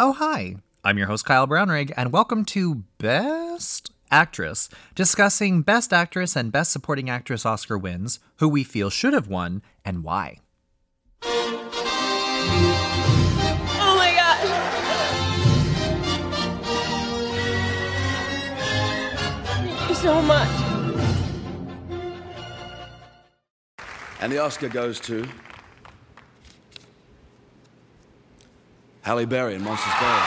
Oh, hi. I'm your host, Kyle Brownrigg, and welcome to Best Actress, discussing Best Actress and Best Supporting Actress Oscar wins, who we feel should have won, and why. Oh my gosh. Thank you so much. And the Oscar goes to Halle Berry in Monsters Ball.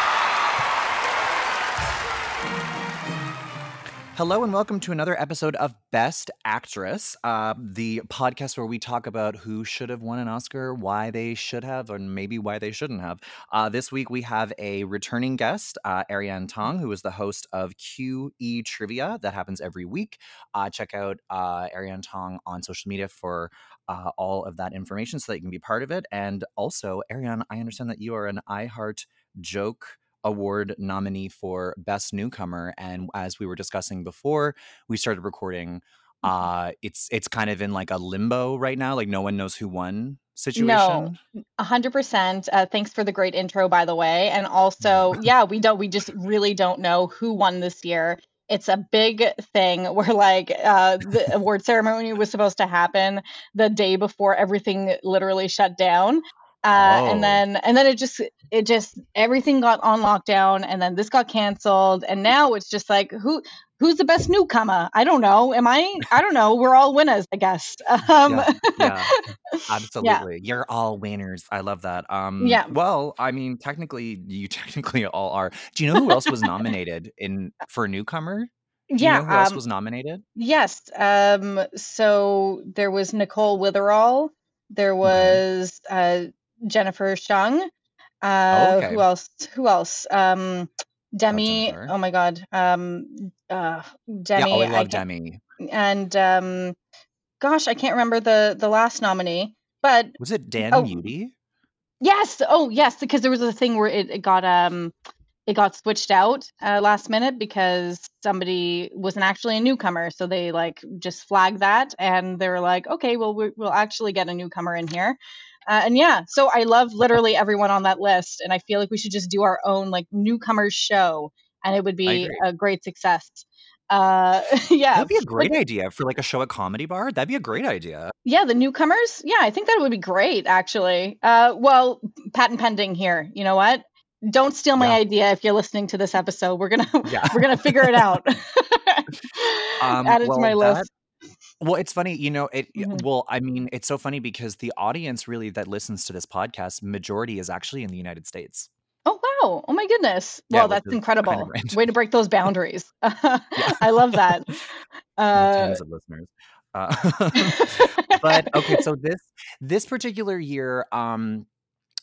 Hello and welcome to another episode of Best Actress, uh, the podcast where we talk about who should have won an Oscar, why they should have, or maybe why they shouldn't have. Uh, this week we have a returning guest, uh, Arianne Tong, who is the host of QE Trivia that happens every week. Uh, check out uh, Arianne Tong on social media for uh, all of that information so that you can be part of it. And also, Arianne, I understand that you are an iHeart Joke award nominee for best newcomer and as we were discussing before we started recording uh it's it's kind of in like a limbo right now like no one knows who won situation No, a hundred percent. Uh, thanks for the great intro, by the way. And also, yeah, we don't, we just really don't know who won this year. It's a big thing where like uh, the award ceremony was supposed to happen the day before everything literally shut down. Uh, Oh. and then and then it just it just everything got on lockdown and then this got canceled and now it's just like who who's the best newcomer i don't know am i i don't know we're all winners i guess um Yeah, yeah. absolutely you're all winners i love that um Yeah. well i mean technically you technically all are do you know who else was nominated in for newcomer do you yeah know who else um, was nominated Yes. Um, so there was Nicole Witherall. There was uh, Jennifer Shung. Uh, okay. Who else? Who else? Um, Demi. Oh my God. Um, uh, Demi. yeah oh i I love can't- demi And um, gosh, I can't remember the the last nominee. But was it dan Oh. Udy? yes. Oh yes, because there was a thing where it, it got um it got switched out uh, last minute because somebody wasn't actually a newcomer so they like just flagged that and they were like okay well we- we'll actually get a newcomer in here uh, and yeah so i love literally everyone on that list and i feel like we should just do our own like newcomers show and it would be a great success. Uh yeah. That'd be a great idea for like a show at Comedy Bar. That'd be a great idea. yeah the newcomers? Yeah i think that would be great actually. Uh well patent pending here. You know what? Don't steal my Yeah. idea if you're listening to this episode. We're gonna Yeah. we're gonna figure it out. Um, add it to my well, list Well, it's funny, you know. It Mhm. well, I mean, it's so funny because the audience really that listens to this podcast, majority is actually in the United States. oh wow oh my goodness Yeah, well that's is kind of incredible way to break those boundaries i love that uh tons of listeners. Uh, but okay, so this this particular year, um,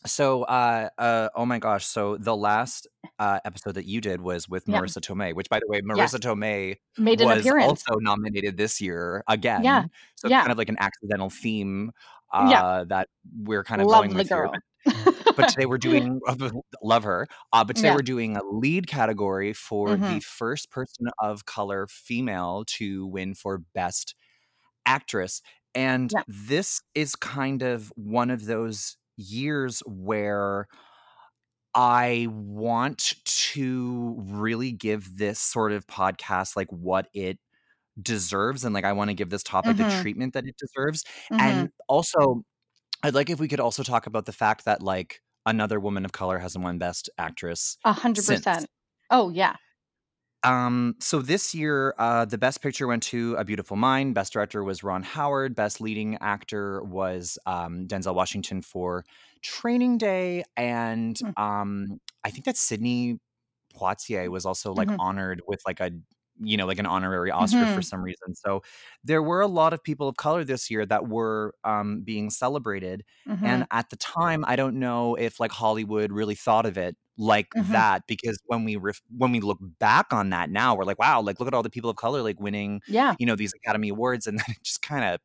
so uh, uh, oh my gosh, so the last uh episode that you did was with Yeah. Marisa Tomei, which by the way. Marisa Tomei made was also nominated this year again. Yeah, So yeah. kind of like an accidental theme Yeah. uh, that we're kind of love going the with girl But, but today we're doing love her. Uh, but today Yeah. we're doing a lead category for the Mhm. first person of color female to win for best actress. And Yeah. this is kind of one of those years where I want to really give this sort of podcast like what it deserves and like I want to give this topic the Mhm. treatment that it deserves. Mhm. And also I'd like if we could also talk about the fact that like another woman of color hasn't won best actress a hundred percent oh yeah Um, so this year, uh, the best picture went to A Beautiful Mind. Best director was Ron Howard. Best leading actor was um, Denzel Washington for Training Day, and Mm. um, I think that Sidney Poitier was also like Mhm. honored with like a you know like an honorary Oscar for Mhm. some reason. So there were a lot of people of color this year that were um, being celebrated, Mhm. and at the time, I don't know if like Hollywood really thought of it like Mhm. that because when we ref- when we look back on that now, we're like, wow, like look at all the people of color like winning, yeah you know, these Academy Awards, and then it just kind of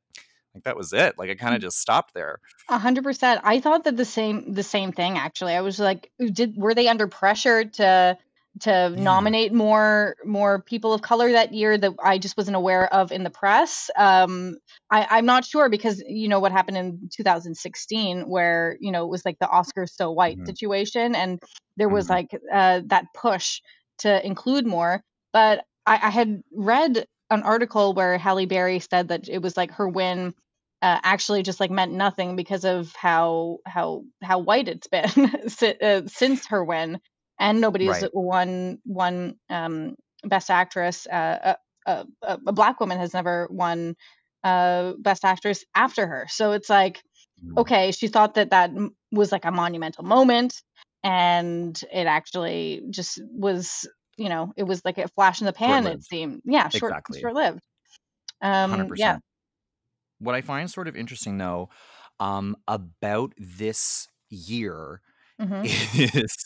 like that was it. Like it kind of just stopped there. A hundred percent. I thought that the same the same thing actually. I was like, did were they under pressure to to Yeah. nominate more more people of color that year that I just wasn't aware of in the press. Um, I, I'm not sure because you know what happened in 2016, where you know it was like the Oscars so white Mhm. situation, and there was Mhm. like uh, that push to include more. But I, I had read an article where Halle Berry said that it was like her win uh, actually just like meant nothing because of how how how white it's been uh, since her win, and nobody's Right. won won um, best actress. Uh, a, a, a a black woman has never won uh, best actress after her. So it's like Mm. okay, she thought that that was like a monumental moment, and it actually just was. You know, it was like a flash in the pan. It Short-lived. seemed, yeah, short Exactly. short lived. Um, 100%. yeah. What I find sort of interesting though, um, about this year hmm is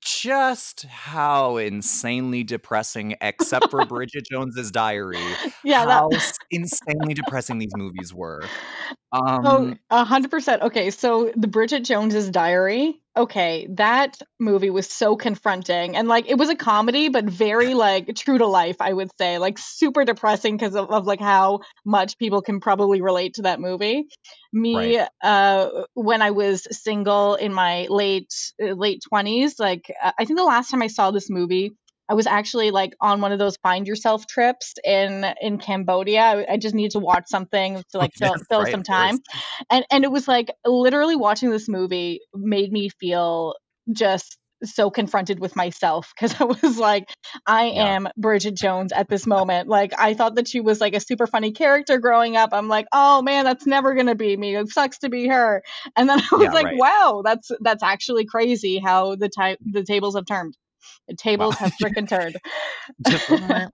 just how insanely depressing, except for Bridget Jones's Diary, Yeah, how that. insanely depressing these movies were. Oh, Um, a hundred percent. Okay, so the Bridget Jones's Diary. Okay, that movie was so confronting, and like it was a comedy, but very like true to life. I would say, like super depressing because of, of like how much people can probably relate to that movie. Me, right. uh, when I was single in my late uh, late twenties, like uh, I think the last time I saw this movie. I was actually like on one of those find yourself trips in in Cambodia. I, I just needed to watch something to like fill fill right, some time and and it was like literally watching this movie made me feel just so confronted with myself because I was like, I Yeah. am Bridget Jones at this moment. Like I thought that she was like a super funny character growing up. I'm like, oh man, that's never gonna be me. It sucks to be her. And then I was Yeah, like, right. wow, that's that's actually crazy how the type the tables have turned. The Wow. tables have freaking turned.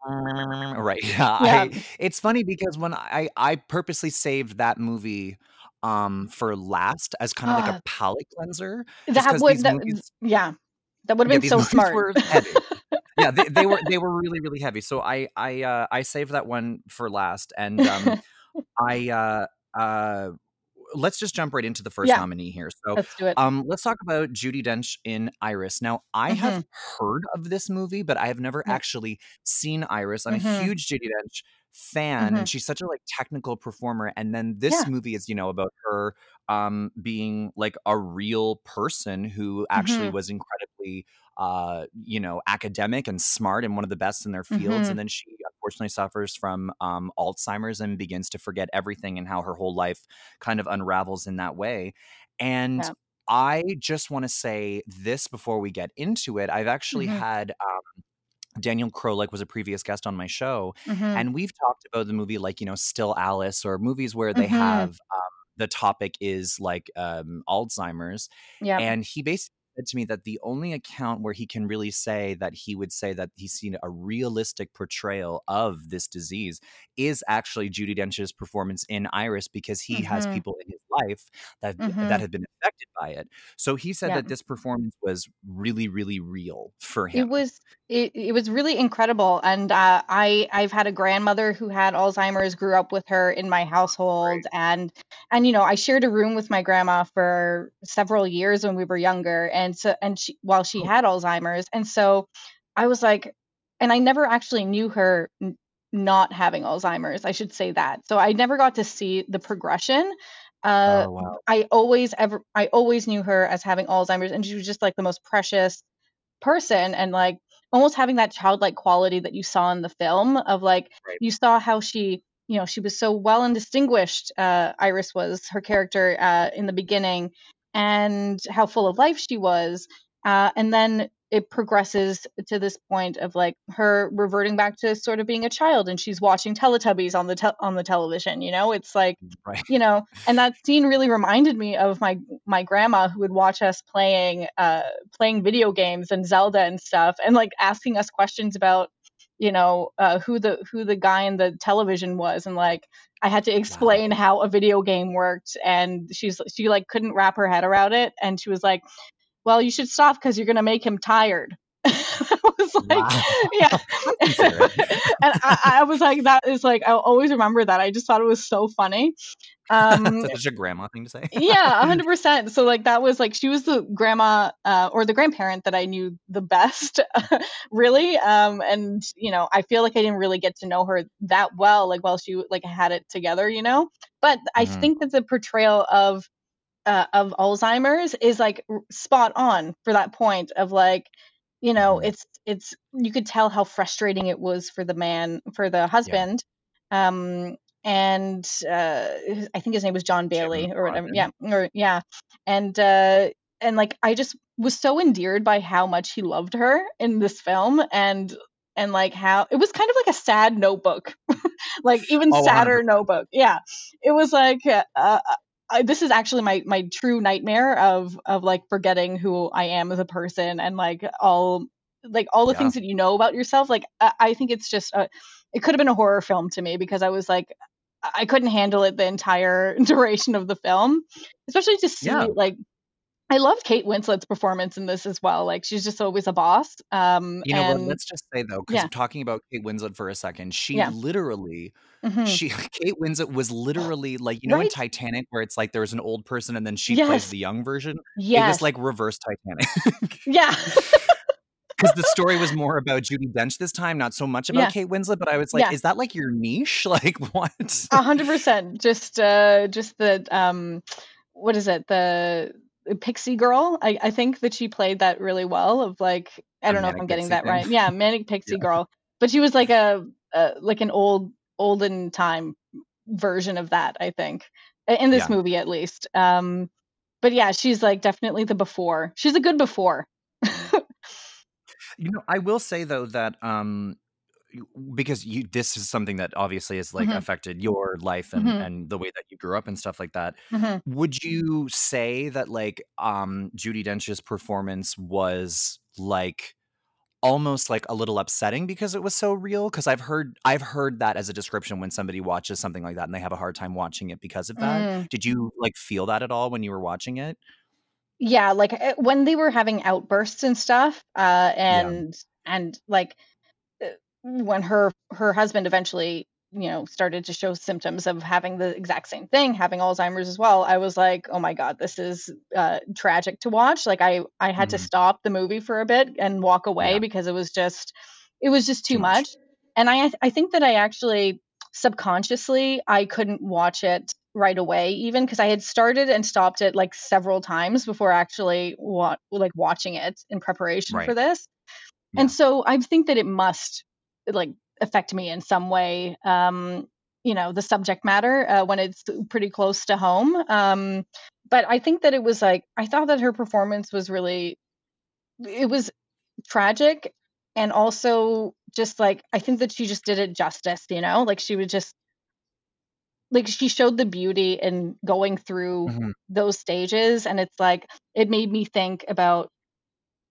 Right. Yeah. yeah. I it's funny because when I I purposely saved that movie um for last as kind of like a Ah, palate cleanser that would that movies yeah. That would have been these so smart. Yeah, they, they were they were really really heavy. So I I uh I saved that one for last and um I uh uh let's just jump right into the first yeah, nominee here. So let's do it. um let's talk about Judi Dench in Iris. Now, I have hmm heard of this movie, but I have never Yeah. actually seen Iris. I'm a hmm huge Judi Dench fan hmm and she's such a like technical performer and then this Yeah. movie is you know about her um being like a real person who actually hmm was incredibly uh you know academic and smart and one of the best in their fields hmm and then she unfortunately suffers from um alzheimer's and begins to forget everything and how her whole life kind of unravels in that way and Yeah. i just want to say this before we get into it i've actually hmm had um Daniel Krolik was a previous guest on my show, hmm and we've talked about the movie like you know Still Alice or movies where they hmm have um, the topic is like um, Alzheimer's, Yeah. and he basically said to me that the only account where he can really say that he would say that he's seen a realistic portrayal of this disease is actually Judi Dench's performance in Iris because he has hmm people in his life that that hmm have been affected by it. So he said Yeah. that this performance was really really real for him. It was it, it was really incredible and uh, I I've had a grandmother who had Alzheimer's grew up with her in my Right. household and and you know I shared a room with my grandma for several years when we were younger and so and she while she Oh, had Alzheimer's and so I was like and I never actually knew her not having Alzheimer's I should say that so I never got to see the progression uh oh wow. I always ever I always knew her as having Alzheimer's and she was just like the most precious person and like almost having that childlike quality that you saw in the film of like Right. you saw how she you know she was so well and distinguished uh iris was her character uh in the beginning and how full of life she was uh and then it progresses to this point of like her reverting back to sort of being a child and she's watching teletubbies on the te- on the television you know it's like Right. you know and that scene really reminded me of my my grandma who would watch us playing uh playing video games and zelda and stuff and like asking us questions about you know uh who the who the guy in the television was and like i had to Wow. explain how a video game worked and she's she like couldn't wrap her head around it and she was like well you should stop because you're going to make him tired i was like, Wow. yeah. and I, I was like, that is like, I'll always remember that. I just thought it was so funny. Um, That's such a grandma thing to say. yeah, a hundred percent. So like that was like she was the grandma uh, or the grandparent that I knew the best, really. Um, and you know, I feel like I didn't really get to know her that well, like while she like had it together, you know. But I Mhm. think that the portrayal of uh, of Alzheimer's is like spot on for that point of like, you know, Mhm. it's it's you could tell how frustrating it was for the man for the husband. Um, and uh, I think his name was John Bayley or whatever. Yeah, or yeah, and uh, and like I just was so endeared by how much he loved her in this film, and and like how it was kind of like a sad Notebook, like even Oh, 100%. sadder Notebook. Yeah, it was like. Uh, I, this is actually my my true nightmare of of like forgetting who I am as a person and like all like all the Yeah. things that you know about yourself. Like I, I think it's just a, it could have been a horror film to me because I was like I I couldn't handle it the entire duration of the film, especially to see Yeah. like. I love Kate Winslet's performance in this as well. Like she's just always a boss. Um, You know what? and Let's just say though, because yeah. I'm talking about Kate Winslet for a second, she Yeah. literally, mhm. she Kate Winslet was literally like, you know, in Titanic, where it's like there's an old person and then she plays the young version. It was like reverse Titanic. yeah. Because the story was more about Judi Dench this time, not so much about Yeah. Kate Winslet. But I was like, Yeah. is that like your niche? Like what? A hundred percent. Just uh just the um what is it? The pixie girl. I, I think that she played that really well of like I don't know if I'm getting that thing. right. Yeah, manic pixie Yeah. girl. But she was like a, a like an old olden time version of that, I think. In this Yeah. movie at least. Um but yeah, she's like definitely the before. She's a good before. You know, I will say though that um because you this is something that obviously has like Mhm. affected your life and Mhm. and the way that you grew up and stuff like that. Mhm. Would you say that like um Judi Dench's performance was like almost like a little upsetting because it was so real because I've heard I've heard that as a description when somebody watches something like that and they have a hard time watching it because of that. Mm. Did you like feel that at all when you were watching it? yeah like uh, when they were having outbursts and stuff uh and and like when her her husband eventually you know started to show symptoms of having the exact same thing having alzheimer's as well i was like oh my god this is uh tragic to watch like i i had to Mhm. stop the movie for a bit and walk away Yeah. because it was just it was just too, Too much. much. and i i think that i actually subconsciously i couldn't watch it right away even because i had started and stopped it like several times before actually wa- like watching it in preparation for this Yeah. and so i think that it must like affect me in some way um you know the subject matter uh, when it's pretty close to home um but i think that it was like i thought that her performance was really it was tragic and also just like i think that she just did it justice you know like she was just like she showed the beauty in going through Mhm. those stages and it's like it made me think about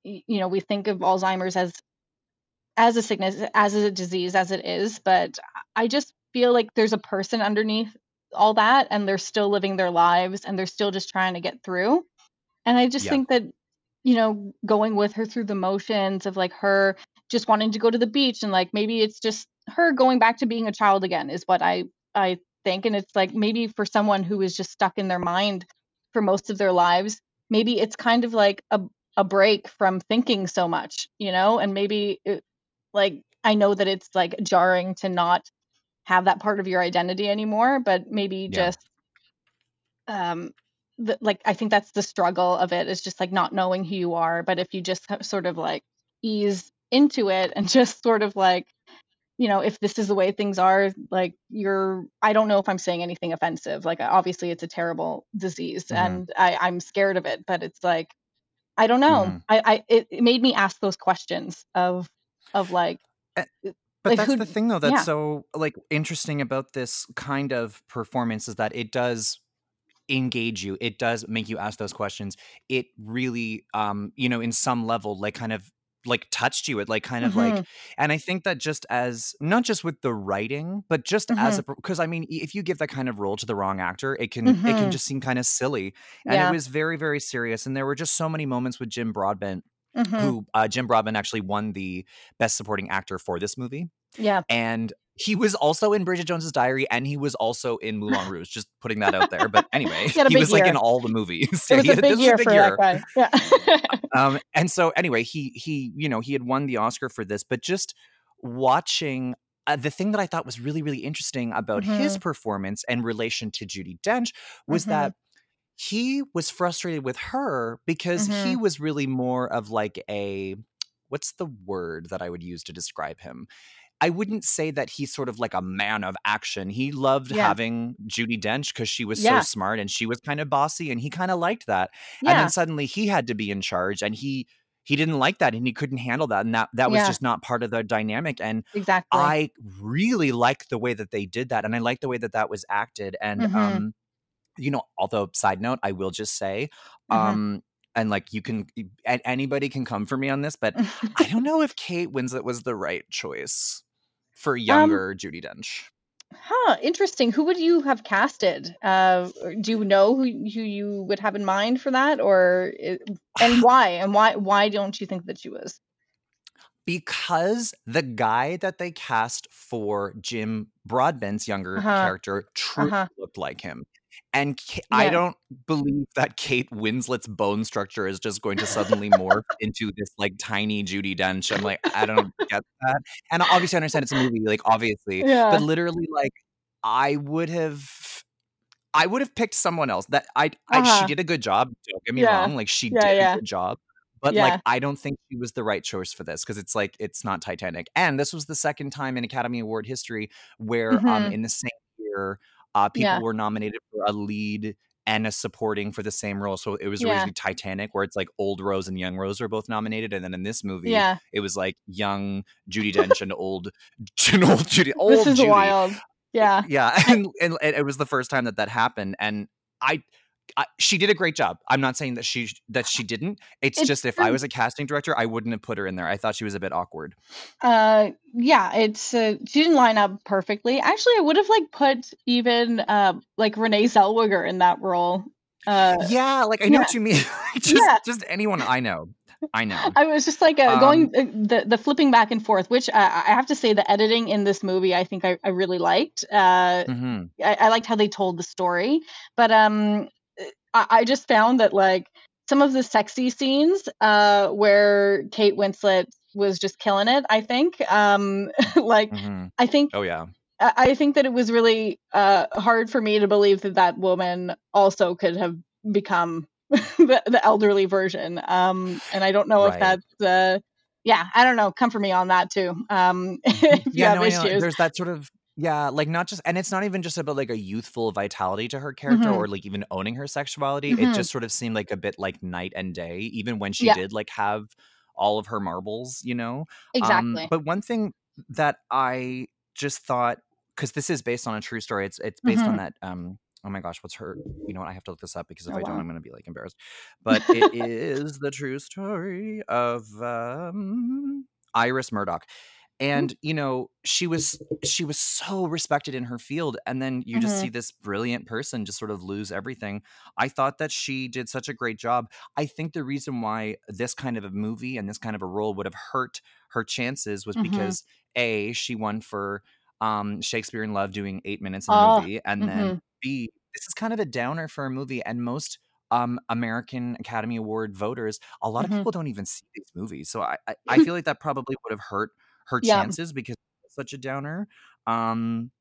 you know we think of alzheimer's as as a sickness as a disease as it is but i just feel like there's a person underneath all that and they're still living their lives and they're still just trying to get through. And i just Yeah. think that you know going with her through the motions of like her just wanting to go to the beach and like maybe it's just her going back to being a child again is what i i think. And it's like maybe for someone who is just stuck in their mind for most of their lives maybe it's kind of like a a break from thinking so much you know? And maybe it, like i know that it's like jarring to not have that part of your identity anymore but maybe Yeah. just um the, like i think that's the struggle of it is just like not knowing who you are but if you just sort of like ease into it and just sort of like you know if this is the way things are like you're i don't know if i'm saying anything offensive like obviously it's a terrible disease Mhm. and i i'm scared of it but it's like i don't know Mhm. i i it, it made me ask those questions of of like Eh, uh, But like that's who the thing though that's yeah so like interesting about this kind of performance is that it does engage you. It does make you ask those questions. It really um you know in some level like kind of like touched you. It like kind of like Mhm. and I think that just as not just with the writing, but just as a because I mean if you give that kind of role to the wrong actor, it can it can Mhm. just seem kind of silly. And it was very very serious and there were just so many moments with Jim Broadbent Mhm. who uh, Jim Broadbent actually won the Best Supporting Actor for this movie, Yeah. and he was also in Bridget Jones's Diary, and he was also in Moulin Rouge. Just putting that out there. But anyway, He he big was like in all the movies. It was He a big this was year for that guy. Yeah. um, and so anyway, he he you know he had won the Oscar for this, but just watching. Uh, the thing that I thought was really, really interesting about his Mm-hmm. performance in relation to Judi Dench was Mhm. that he was frustrated with her because he Mm-hmm. was really more of like a what's the word that I would use to describe him? I wouldn't say that he's sort of like a man of action. He loved Yeah. having Judi Dench because she was Yeah. so smart and she was kind of bossy and he kind of liked that. And then suddenly he had to be in charge and he he didn't like that and he couldn't handle that and that that was Yeah. just not part of the dynamic and Exactly. I really liked the way that they did that and I liked the way that that was acted and Mhm. um you know although side note I will just say Mhm. um and like you can anybody can come for me on this but I don't know if Kate Winslet was the right choice for Um, younger Judi Dench. Huh, interesting. Who would you have casted? Uh, do you know who who you would have in mind for that, or and why? And why why don't you think that she was? because the guy that they cast for Jim Broadbent's younger Uh-huh. character truly Uh-huh. looked like him. And Ka- I don't believe that Kate Winslet's bone structure is just going to suddenly morph into this like tiny Judi Dench. I'm like, I don't get that. And obviously, I understand it's a movie, like obviously, Yeah. but literally, like I would have. I would have picked someone else. That I, I Uh-huh. she did a good job. Don't get me Yeah. wrong. Like she Yeah, did yeah. a good job. But Yeah. like I don't think she was the right choice for this because it's like it's not Titanic. And this was the second time in Academy Award history where um Mhm. in the same year uh people Yeah. were nominated for a lead and a supporting for the same role. So it was Yeah. originally Titanic where it's like old Rose and young Rose were both nominated and then in this movie Yeah. it was like young Judi Dench and old and old Judy old This is Judy. wild. Yeah. Yeah, and, and, and it was the first time that that happened, and I, I, she did a great job. I'm not saying that she that she didn't. It's, It's just if I was a casting director, I wouldn't have put her in there. I thought she was a bit awkward. Uh, yeah, it's uh, she didn't line up perfectly. Actually, I would have like put even uh like Renee Zellweger in that role. Uh, yeah, like I know yeah. what you mean. just Yeah. just anyone I know, I know. I was just like uh, Um, going uh, the the flipping back and forth, which I, I have to say the editing in this movie I think I, I really liked. Uh, hmm I, I liked how they told the story, but um, I, I just found that like some of the sexy scenes uh where Kate Winslet was just killing it. I think um like hmm I think Oh yeah, I I think that it was really uh, hard for me to believe that that woman also could have become the, the elderly version. Um, and I don't know if that's, uh, yeah, I don't know. Come for me on that too. Um, if you yeah. have No, issues. There's that sort of yeah, like not just, and it's not even just about like a youthful vitality to her character Mhm. or like even owning her sexuality. Mhm. It just sort of seemed like a bit like night and day, even when she Yeah. did like have all of her marbles, you know. Exactly. Um, but one thing that I just thought, because this is based on a true story, it's it's based on Mhm. that. Um, oh my gosh, what's her? You know what? I have to look this up because if Oh, I don't, wow. I'm gonna be like embarrassed. But it is the true story of um, Iris Murdoch. And you know she was she was so respected in her field, and then you just Mhm. see this brilliant person just sort of lose everything. I thought that she did such a great job. I think the reason why this kind of a movie and this kind of a role would have hurt her chances was Mhm. because a she won for um Shakespeare in Love doing eight minutes in the Oh, movie, and then mhm. b this is kind of a downer for a movie, and most um American Academy Award voters, a lot of Mhm. people don't even see these movies, so I I, I feel like that probably would have hurt her Yeah. chances because such a downer. Um,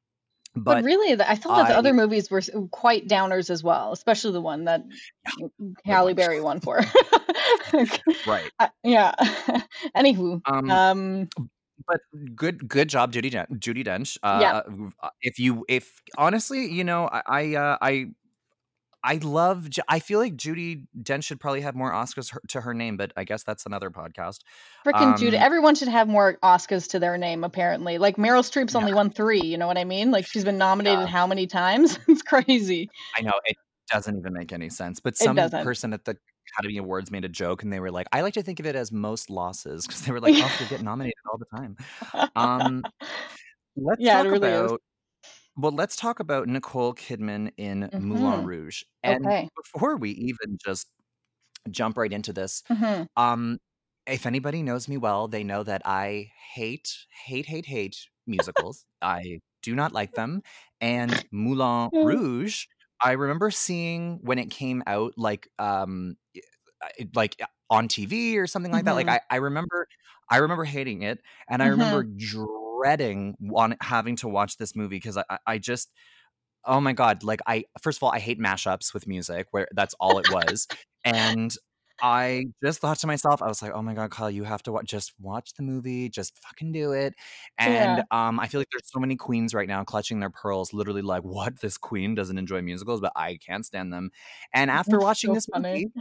But but really, the, I thought that the I other movies were quite downers as well, especially the one that Halle. Berry won for. right. Uh, yeah. Anywho, Um, um, but good good job judy Den- judi dench yeah. uh if you if honestly you know i i uh, i I love. I feel like Judi Dench should probably have more Oscars her- to her name, but I guess that's another podcast. Freaking Judy. Um, Everyone should have more Oscars to their name, apparently. Like Meryl Streep's yeah, only won three, you know what I mean? Like she's been nominated yeah, how many times? it's crazy. I know it doesn't even make any sense. But some person at the Academy Awards made a joke, and they were like, "I like to think of it as most losses," because they were like, "Oh, you get nominated all the time." Um, let's yeah, talk really is. Well, let's talk about Nicole Kidman in Moulin hmm Rouge. And Okay. before we even just jump right into this, hmm um, if anybody knows me well, they know that I hate, hate, hate, hate musicals. I do not like them. And Moulin Rouge, I remember seeing when it came out, like, um, like on TV or something like that. Like, Mhm. I, I remember, I remember hating it, and I Mhm. remember dreading want, having to watch this movie because I, I- I just, oh my god, like I first of all, I hate mashups with music where that's all it was, and I just thought to myself, I was like, "Oh my god, Kyle, you have to watch. Just watch the movie. Just fucking do it." And Yeah. um, I feel like there's so many queens right now clutching their pearls, literally like, "What? This queen doesn't enjoy musicals, but I can't stand them." And after That's watching so this funny. movie,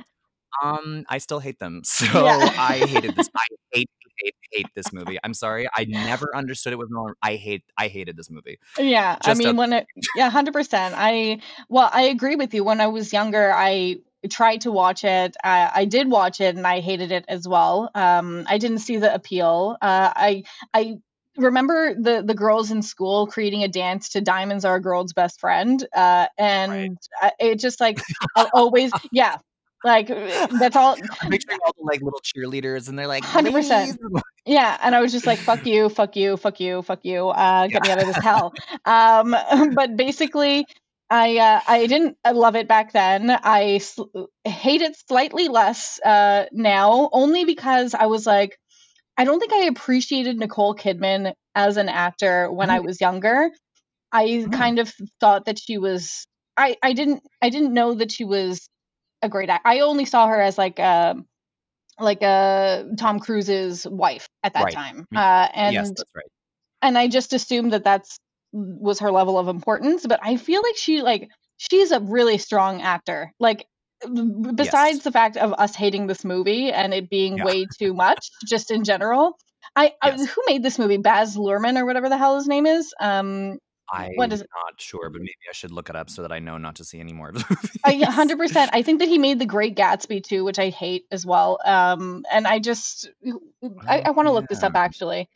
um, I still hate them. So Yeah. I hated this. I hate, hate, hate this movie. I'm sorry. I never understood it was wrong. I hate, I hated this movie. Yeah, I mean a- when it yeah, 100%. I well, I agree with you. When I was younger, I tried to watch it. I, I did watch it and I hated it as well. Um I didn't see the appeal. Uh I I remember the the girls in school creating a dance to Diamonds Are a Girl's Best Friend. Uh and I- it just like I'll always yeah. Like that's all I'm picturing all the like little cheerleaders, and they're like, 100%. Yeah, and I was just like, "Fuck you, fuck you, fuck you, fuck you, uh, get me out of this hell." Um, but basically, I uh, I didn't uh, love it back then. I sl- hate it slightly less uh, now, only because I was like, I don't think I appreciated Nicole Kidman as an actor when I was younger. I kind of thought that she was. I I didn't I didn't know that she was a great actor. I only saw her as like a like a Tom Cruise's wife at that Right. time. Mm. Uh and yes, that's right. and I just assumed that that's was her level of importance, but I feel like she like she's a really strong actor. Like besides Yes. the fact of us hating this movie and it being Yeah. way too much just in general. I, I who made this movie? Baz Luhrmann or whatever the hell his name is. Um I'm what is it? not sure, but maybe I should look it up so that I know not to see any more of the movies. 100%. I think that he made The Great Gatsby too, which I hate as well. Um, and I just, I, I want to look this up actually.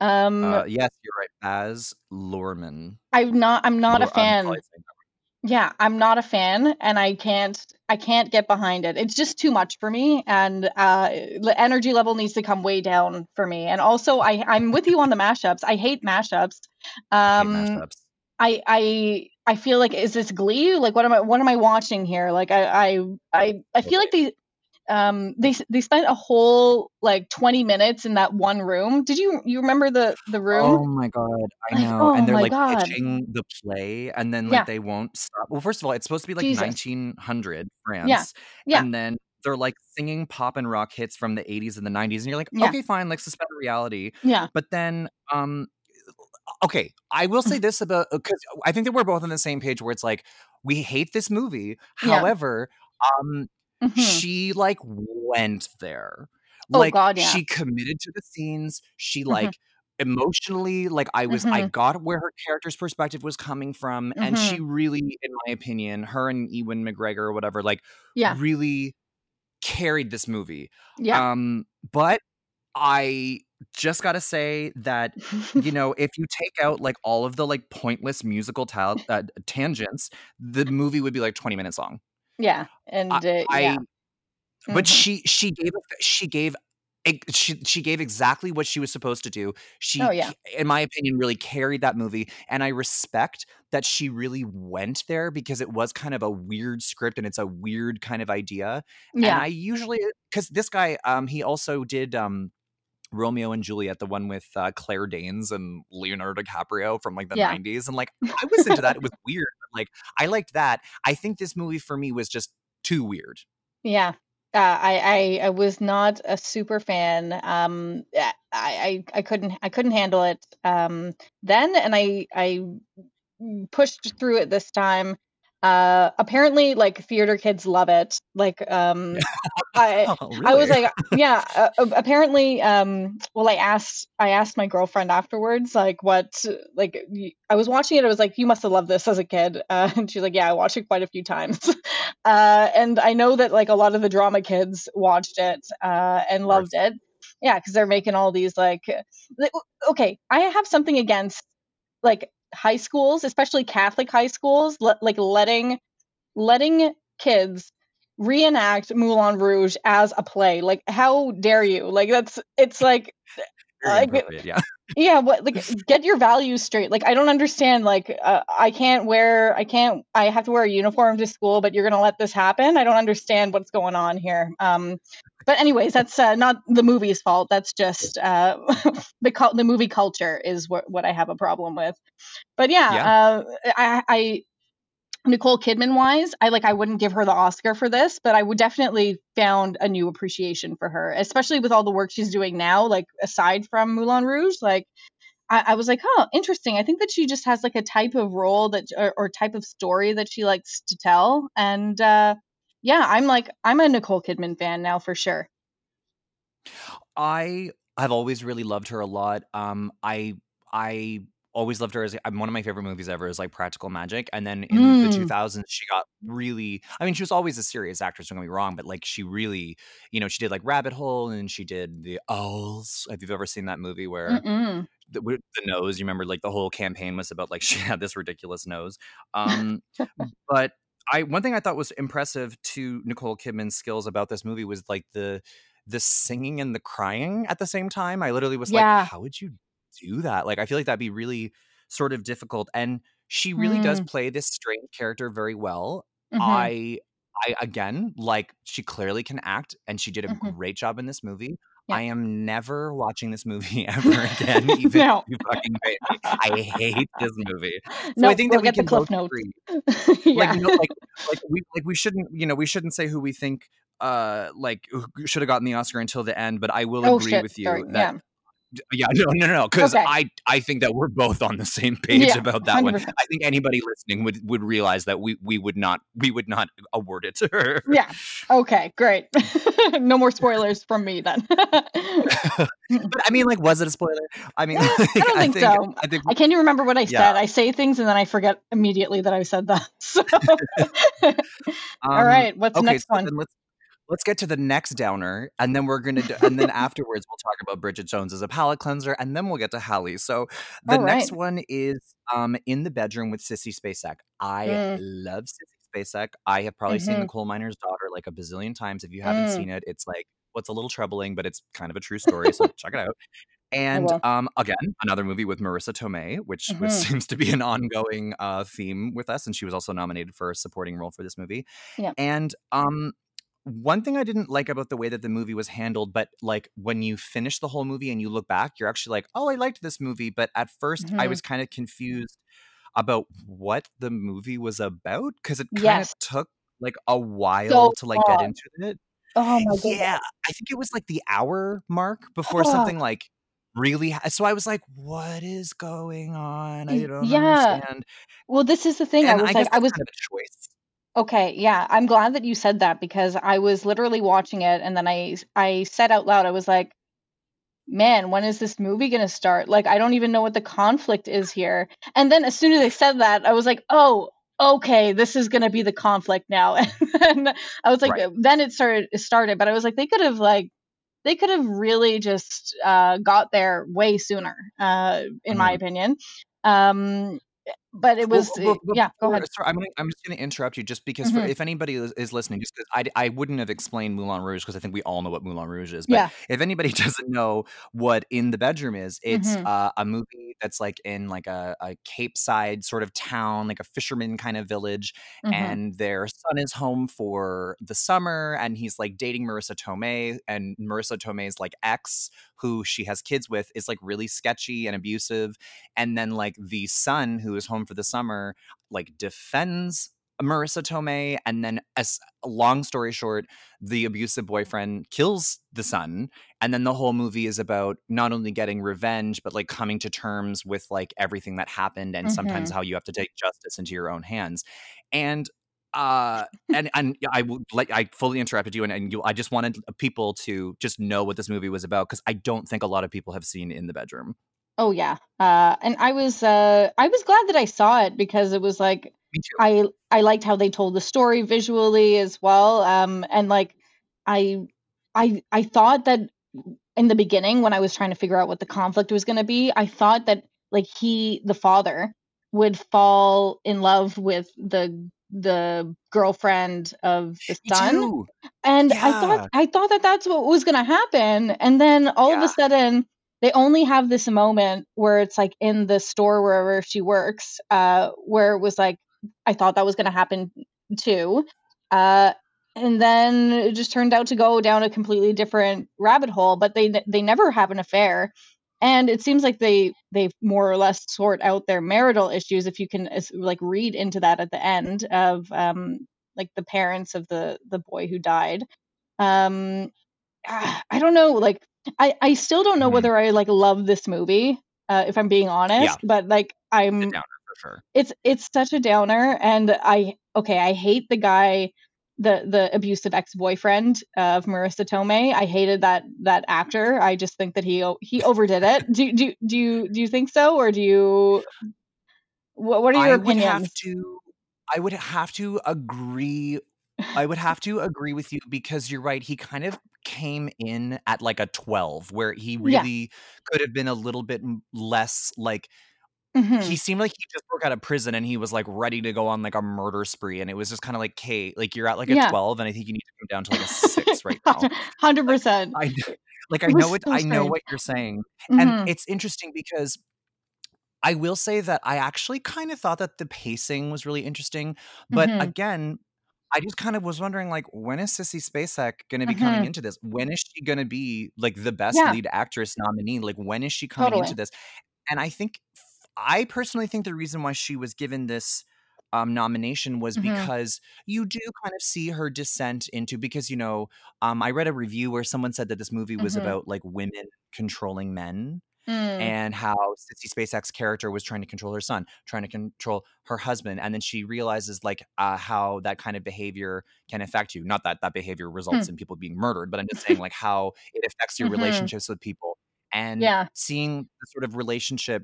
Um, Uh, yes, you're right. Baz Luhrmann. I'm not, I'm not a fan. Probably saying that Yeah, I'm not a fan, and I can't, I can't get behind it. It's just too much for me, and uh, the energy level needs to come way down for me. And also, I, I'm with you on the mashups. I hate mashups. I hate Um, mashups. I I I feel like is this Glee? Like what am I what am I watching here? Like I I I, I feel like they um they they spent a whole like 20 minutes in that one room. Did you you remember the the room? Oh my god, I know. oh and they're like God. pitching the play, and then like Yeah. they won't stop. Well, first of all, it's supposed to be like Jesus. 1900 France, Yeah. yeah, and then they're like singing pop and rock hits from the 80s and the 90s, and you're like, Yeah. okay, fine, like suspend reality. Yeah. But then, um, okay, I will say this about because I think that we're both on the same page where it's like we hate this movie. Yeah. However, um, Mhm. she like went there. Oh, Like God, yeah. she committed to the scenes. She Mhm. like emotionally like I was I Mhm. got where her character's perspective was coming from and Mm-hmm. she really in my opinion, her and Ewan McGregor or whatever like Yeah. really carried this movie. Yeah. Um but I just got to say that you know, if you take out like all of the like pointless musical tal- uh, tangents, the movie would be like 20 minutes long. Yeah. And uh, I yeah. but Mhm. she she gave she gave she she gave exactly what she was supposed to do. She Oh, yeah. in my opinion really carried that movie and I respect that she really went there because it was kind of a weird script and it's a weird kind of idea. And Yeah. I usually cuz this guy um he also did um Romeo and Juliet, the one with uh, Claire Danes and Leonardo DiCaprio from like the Yeah. 90s. And like, I was into that. It was weird. Like, I liked that. I think this movie for me was just too weird. Yeah. Uh, I, I I was not a super fan. Um, I, I I couldn't I couldn't handle it um, then, and I I pushed through it this time. Uh, apparently, like theater kids love it. Like, um, I Oh, I was like, yeah. Uh, uh, apparently, um, well, I asked I asked my girlfriend afterwards, like, what, like, i was watching it. I was like, you must have loved this as a kid, uh, and she's like, yeah, I watched it quite a few times. uh, and I know that like a lot of the drama kids watched it uh, and loved it. Yeah, because they're making all these like, okay, I have something against like high schools, especially Catholic high schools, le- like letting letting kids reenact Moulin Rouge as a play. Like, how dare you? Like, that's it's like, like appropriate, yeah. yeah, what like get your values straight. Like, I don't understand. Like, uh, I can't wear, I can't, I have to wear a uniform to school, but you're gonna let this happen. I don't understand what's going on here. Um, but anyways, that's uh, not the movie's fault. That's just uh, the cul- the movie culture is what what I have a problem with. But yeah, Yeah. uh, I, I Nicole Kidman wise, I like I wouldn't give her the Oscar for this, but I would definitely found a new appreciation for her, especially with all the work she's doing now. Like aside from Moulin Rouge, like I, I was like, oh, interesting. I think that she just has like a type of role that or, or type of story that she likes to tell, and uh, yeah, I'm like I'm a Nicole Kidman fan now for sure. I have always really loved her a lot. Um, I I always loved her as um, one of my favorite movies ever is like Practical Magic, and then in the Mm, 2000s she got really. I mean, she was always a serious actress. Don't get me wrong, but like she really, you know, she did like Rabbit Hole, and she did The Hours. Have you ever seen that movie where the, the nose? You remember like the whole campaign was about like she had this ridiculous nose. Um, but I one thing I thought was impressive to Nicole Kidman's skills about this movie was like the the singing and the crying at the same time. I literally was like, how would you do that? Like I feel like that'd be really sort of difficult. And she really does Mm, play this strange character very well. hmm I I again like she clearly can act and she did a hmm great job in this movie. Yeah. I am never watching this movie ever again, even no. you fucking pay. I hate this movie. So I No, think we'll that we get the cliff notes. agree like yeah. you know like like we like we shouldn't you know we shouldn't say who we think uh like should have gotten the oscar until the end but i will Oh agree shit. with Sorry. you that Yeah. Yeah no no no because Okay. i i think that we're both on the same page Yeah. about that Hundred one percent. i think anybody listening would would realize that we we would not we would not award it to her Yeah. Okay. Great. no more spoilers from me then. but i mean like was it a spoiler i mean like, I don't i think think so. i think I can't even remember what I yeah said. I say things and then I forget immediately that I said that. So, um right. What's the okay next so one? Let's get to the next downer and then we're gonna do, and then afterwards we'll talk about bridget jones as a palate cleanser and then we'll get to Halle. so the next one is um in the bedroom with sissy spacek. I Mm, love sissy spacek. I have probably seen the mm-hmm, coal miner's daughter like a bazillion times. If you haven't mm, seen it it's like what's a little troubling but it's kind of a true story so check it out. And um, again, another movie with Marisa Tomei, which which hmm seems to be an ongoing uh, theme with us, and she was also nominated for a supporting role for this movie. Yeah. And um, one thing I didn't like about the way that the movie was handled, but like when you finish the whole movie and you look back, you're actually like, oh, I liked this movie. But at first, I hmm was kind of confused about what the movie was about because it kind of Yes. took like a So while to like get into it. Oh my god! Yeah, I think it was like the hour mark before Oh, something like really. Ha- so I was like, "What is going on? I don't yeah. understand." Well, this is the thing. I was I like, I was kind of a choice. Okay. Yeah. I'm glad that you said that because I was literally watching it and then I I said out loud, I was like, man, when is this movie going to start? Like, I don't even know what the conflict is here. And then as soon as I said that, I was like, oh, okay, this is going to be the conflict now. And then I was like, Right. then it started, it started, but I was like, they could have like, they could have really just uh, got there way sooner, uh, in my Mhm. opinion. Um, but it was, well, uh, well, yeah, go ahead. sorry, I'm gonna, I'm just going to interrupt you just because for hmm if anybody is, is listening, just because I, I wouldn't have explained Moulin Rouge because I think we all know what Moulin Rouge is. But Yeah. if anybody doesn't know what In the Bedroom is, it's hmm uh, a movie that's like in like a, a Cape Side sort of town, like a fisherman kind of village, hmm and their son is home for the summer, and he's like dating Marisa Tomei, and Marisa Tomei's like ex, who she has kids with, is like really sketchy and abusive, and then like the son who is home for the summer like defends Marisa Tomei and then as long story short the abusive boyfriend kills the son and then the whole movie is about not only getting revenge but like coming to terms with like everything that happened and sometimes hmm how you have to take justice into your own hands and uh and and I would like I fully interrupted you and, and you I just wanted people to just know what this movie was about because I don't think a lot of people have seen in the bedroom. Oh yeah. Uh, and I was uh, I was glad that I saw it because it was like I I liked how they told the story visually as well. Um, and like I I I thought that in the beginning when I was trying to figure out what the conflict was going to be, I thought that like he the father would fall in love with the the girlfriend of the son and i thought i thought that that's what was going to happen and then all of a sudden they only have this moment where it's like in the store wherever she works uh where it was like i thought that was going to happen too uh and then it just turned out to go down a completely different rabbit hole but they they never have an affair and it seems like they they more or less sort out their marital issues if you can like read into that at the end of um like the parents of the the boy who died um i don't know like i i still don't know Mhm. whether i like love this movie uh if i'm being honest but like i'm Sit down for sure. it's it's such a downer and i okay i hate the guy the the abusive ex-boyfriend of marisa tomei i hated that that actor i just think that he he overdid it do do do you do you think so or do you what, what are your I would have to I would have to agree I would have to agree with you because you're right. He kind of came in at like a 12 where he Yeah. really could have been a little bit less like Mhm. he seemed like he just broke out of prison and he was like ready to go on like a murder spree and it was just kind of like Kate like you're at like a Yeah. 12 and I think you need to come down to like a 6 right now. 100% I like I know what so I know what you're saying Mhm. and it's interesting because I will say that I actually kind of thought that the pacing was really interesting, but Mhm. again, I just kind of was wondering, like, when is Sissy Spacek going to be coming Mhm. into this? When is she going to be like the best Yeah. lead actress nominee? Like, when is she coming Totally. into this? And I think, I personally think the reason why she was given this um, nomination was Mhm. because you do kind of see her descent into because you know um, I read a review where someone said that this movie was Mhm. about like women controlling men Mm. and how Sissy Spacek's character was trying to control her son, trying to control her husband, and then she realizes like uh, how that kind of behavior can affect you. Not that that behavior results in people being murdered, but I'm just saying like how it affects your Mhm. relationships with people, and Yeah. seeing the sort of relationship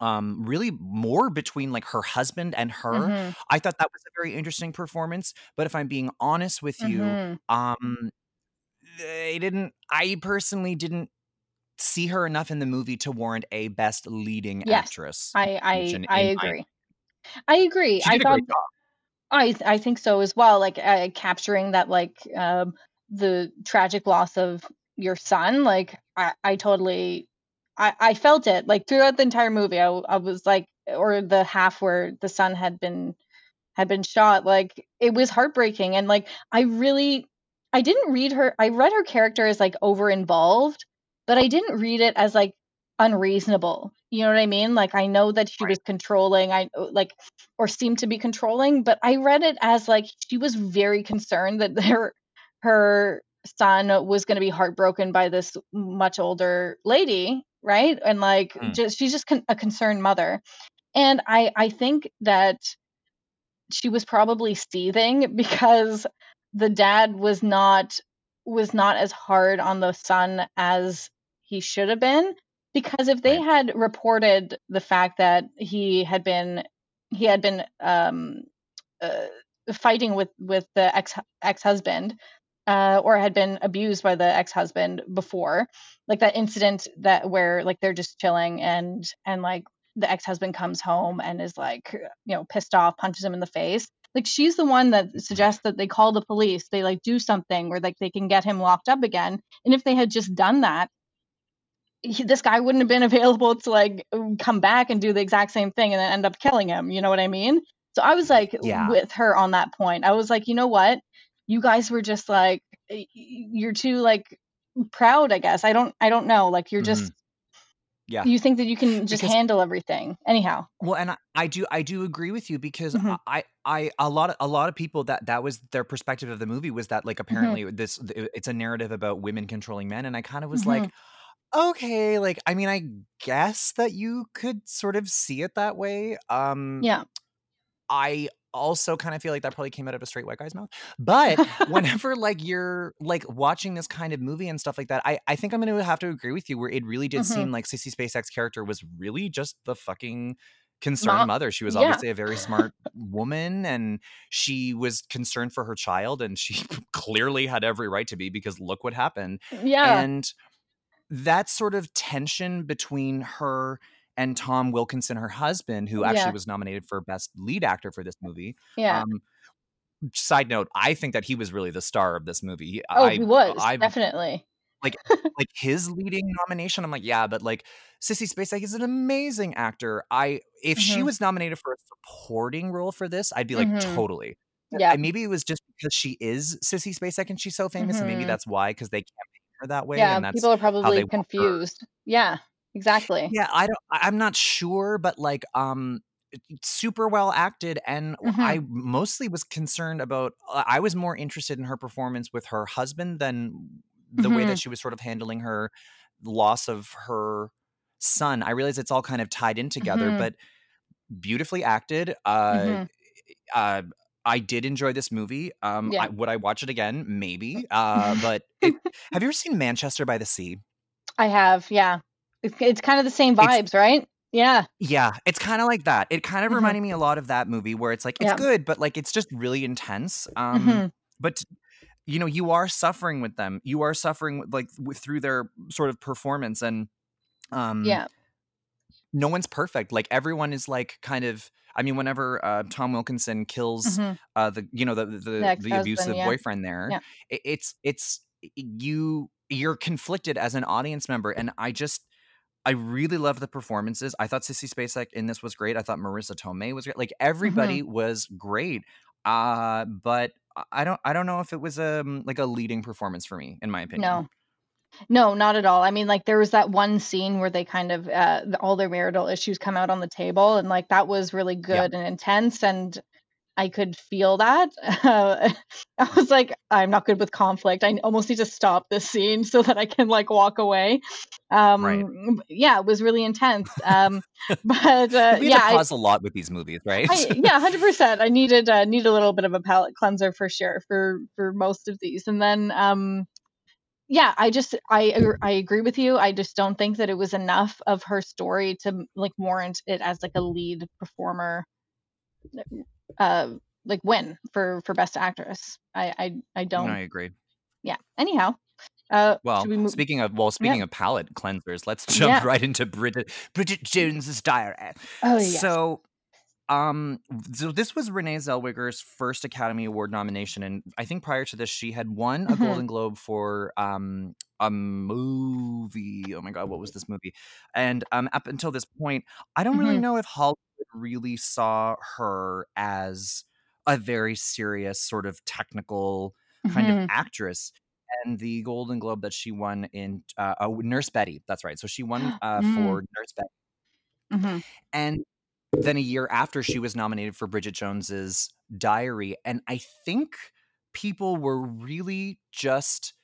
um really more between like her husband and her Mhm. i thought that was a very interesting performance but if i'm being honest with you Mhm. um they didn't i personally didn't see her enough in the movie to warrant a best leading Yes. actress I I I in agree. I agree. I did a thought I I think so as well. Like uh, capturing that like um, the tragic loss of your son. Like I I totally I I felt it like throughout the entire movie. I I was like or the half where the son had been had been shot. Like it was heartbreaking and like I really I didn't read her. I read her character as like over involved, but I didn't read it as like unreasonable. You know what I mean? Like I know that she Right. was controlling. I like or seemed to be controlling, but I read it as like she was very concerned that her her son was going to be heartbroken by this much older lady, right? And like Mm. just she's just con- a concerned mother. And I I think that she was probably seething because the dad was not was not as hard on the son as he should have been because if they had reported the fact that he had been he had been um uh, fighting with with the ex ex-husband uh or had been abused by the ex-husband before like that incident that where like they're just chilling and and like the ex-husband comes home and is like you know pissed off punches him in the face like she's the one that suggests that they call the police they like do something where like they can get him locked up again and if they had just done that he, this guy wouldn't have been available to like come back and do the exact same thing and then end up killing him you know what i mean so i was like Yeah. with her on that point i was like you know what you guys were just like you're too like proud i guess i don't i don't know like you're just Mhm. Yeah. you think that you can just Because- handle everything anyhow Well, and I, I do I do agree with you because Mhm. I I a lot of a lot of people that that was their perspective of the movie was that Mm-hmm. like apparently this it's a narrative about women controlling men and I kind of was Mhm. like okay like I mean I guess that you could sort of see it that way um yeah I also kind of feel like that probably came out of a straight white guy's mouth. But whenever like you're like watching this kind of movie and stuff like that, I, I think I'm gonna have to agree with you where it really did Mhm. seem like Sissy Spacek's character was really just the fucking concerned Mom- mother. She was yeah. obviously a very smart woman and she was concerned for her child and she clearly had every right to be because look what happened yeah and that sort of tension between her and Tom Wilkinson, her husband, who actually Yeah. was nominated for best lead actor for this movie. Yeah. Um, side note, I think that he was really the star of this movie. Oh, I, he was I definitely. like like his leading nomination. I'm like, yeah, but like Sissy Spacek is an amazing actor. I if she Mhm. was nominated for a supporting role for this, I'd be like Mhm. totally. Yeah. And maybe it was just because she is Sissy Spacek and she's so famous, and maybe Mhm. that's why because they campaign that way, Yeah. People are probably confused. Yeah. Exactly. yeah. I don't. I'm not sure, but like, um, super well acted, and Mhm. I mostly was concerned about. uh, I was more interested in her performance with her husband than the way Mhm. that she was sort of handling her loss of her son. I realize it's all kind of tied in together, Mhm. but beautifully acted. Uh, Mhm. uh, I did enjoy this movie. Um, Yeah. I, would I watch it again? Maybe. Uh, but it, have you ever seen Manchester by the Sea? I have. Yeah. It's, it's kind of the same It's- vibes, right? Yeah. Yeah, it's kind of like that. It kind of Mhm. reminded me a lot of that movie where it's like it's Yeah. good, but like it's just really intense. Um, Mhm. but you know, you are suffering with them. You are suffering with, like with, through their sort of performance, and um, Yeah. no one's perfect. Like everyone is like kind of. I mean, whenever uh, Tom Wilkinson kills Mhm. uh, the you know the the, the, ex-husband, abusive yeah. boyfriend there, Yeah. it, it's it's you you're conflicted as an audience member, and I just. I really love the performances. I thought Sissy Spacek in this was great. I thought Marisa Tomei was great. Like everybody Mm-hmm. was great. Uh, but I- I don't I don't know if it was um like a leading performance for me, in my opinion. No. No, not at all. I mean, like there was that one scene where they kind of uh, all their marital issues come out on the table, and like that was really good and intense, and I could feel that. Uh, I was like, I'm not good with conflict. I almost need to stop this scene so that I can like walk away. Um, b- Yeah, it was really intense. Um, but uh, we yeah, to pause a lot with these movies, right? I, yeah, hundred percent. I needed uh, needed a little bit of a palate cleanser for sure for for most of these, and then um, yeah, I just I I agree with you. I just don't think that it was enough of her story to like warrant it as like a lead performer, uh, like win for for best actress. I I I don't. I agree. Yeah. Anyhow, uh, Well, we move? speaking of well, speaking of palate cleansers, let's jump Yeah. right into Bridget Bridget Jones's Diary. Oh yes. So, um, so this was Renee Zellweger's first Academy Award nomination, and I think prior to this, she had won a Mhm. Golden Globe for um a movie. Oh my god, what was this movie? And um, up until this point, I don't really Mhm. know if Hollywood really saw her as a very serious sort of technical kind of Mhm. actress. And the Golden Globe that she won in uh, oh, Nurse Betty, that's right. So she won uh, Mm. for Nurse Betty. Mhm. And then a year after, she was nominated for Bridget Jones's Diary. And I think people were really just.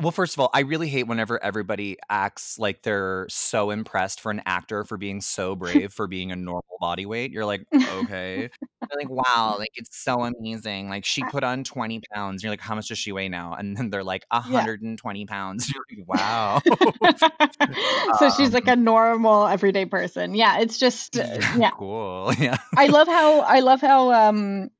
Well, first of all, I really hate whenever everybody acts like they're so impressed for an actor for being so brave for being a normal body weight. You're like, okay. They're like, wow, like it's so amazing. Like she put on 20 pounds. You're like, how much does she weigh now? And then they're like, 120 pounds. You're like, wow. so she's like Um, a normal everyday person. Yeah, it's just uh, yeah. cool. Yeah. I love how I love how um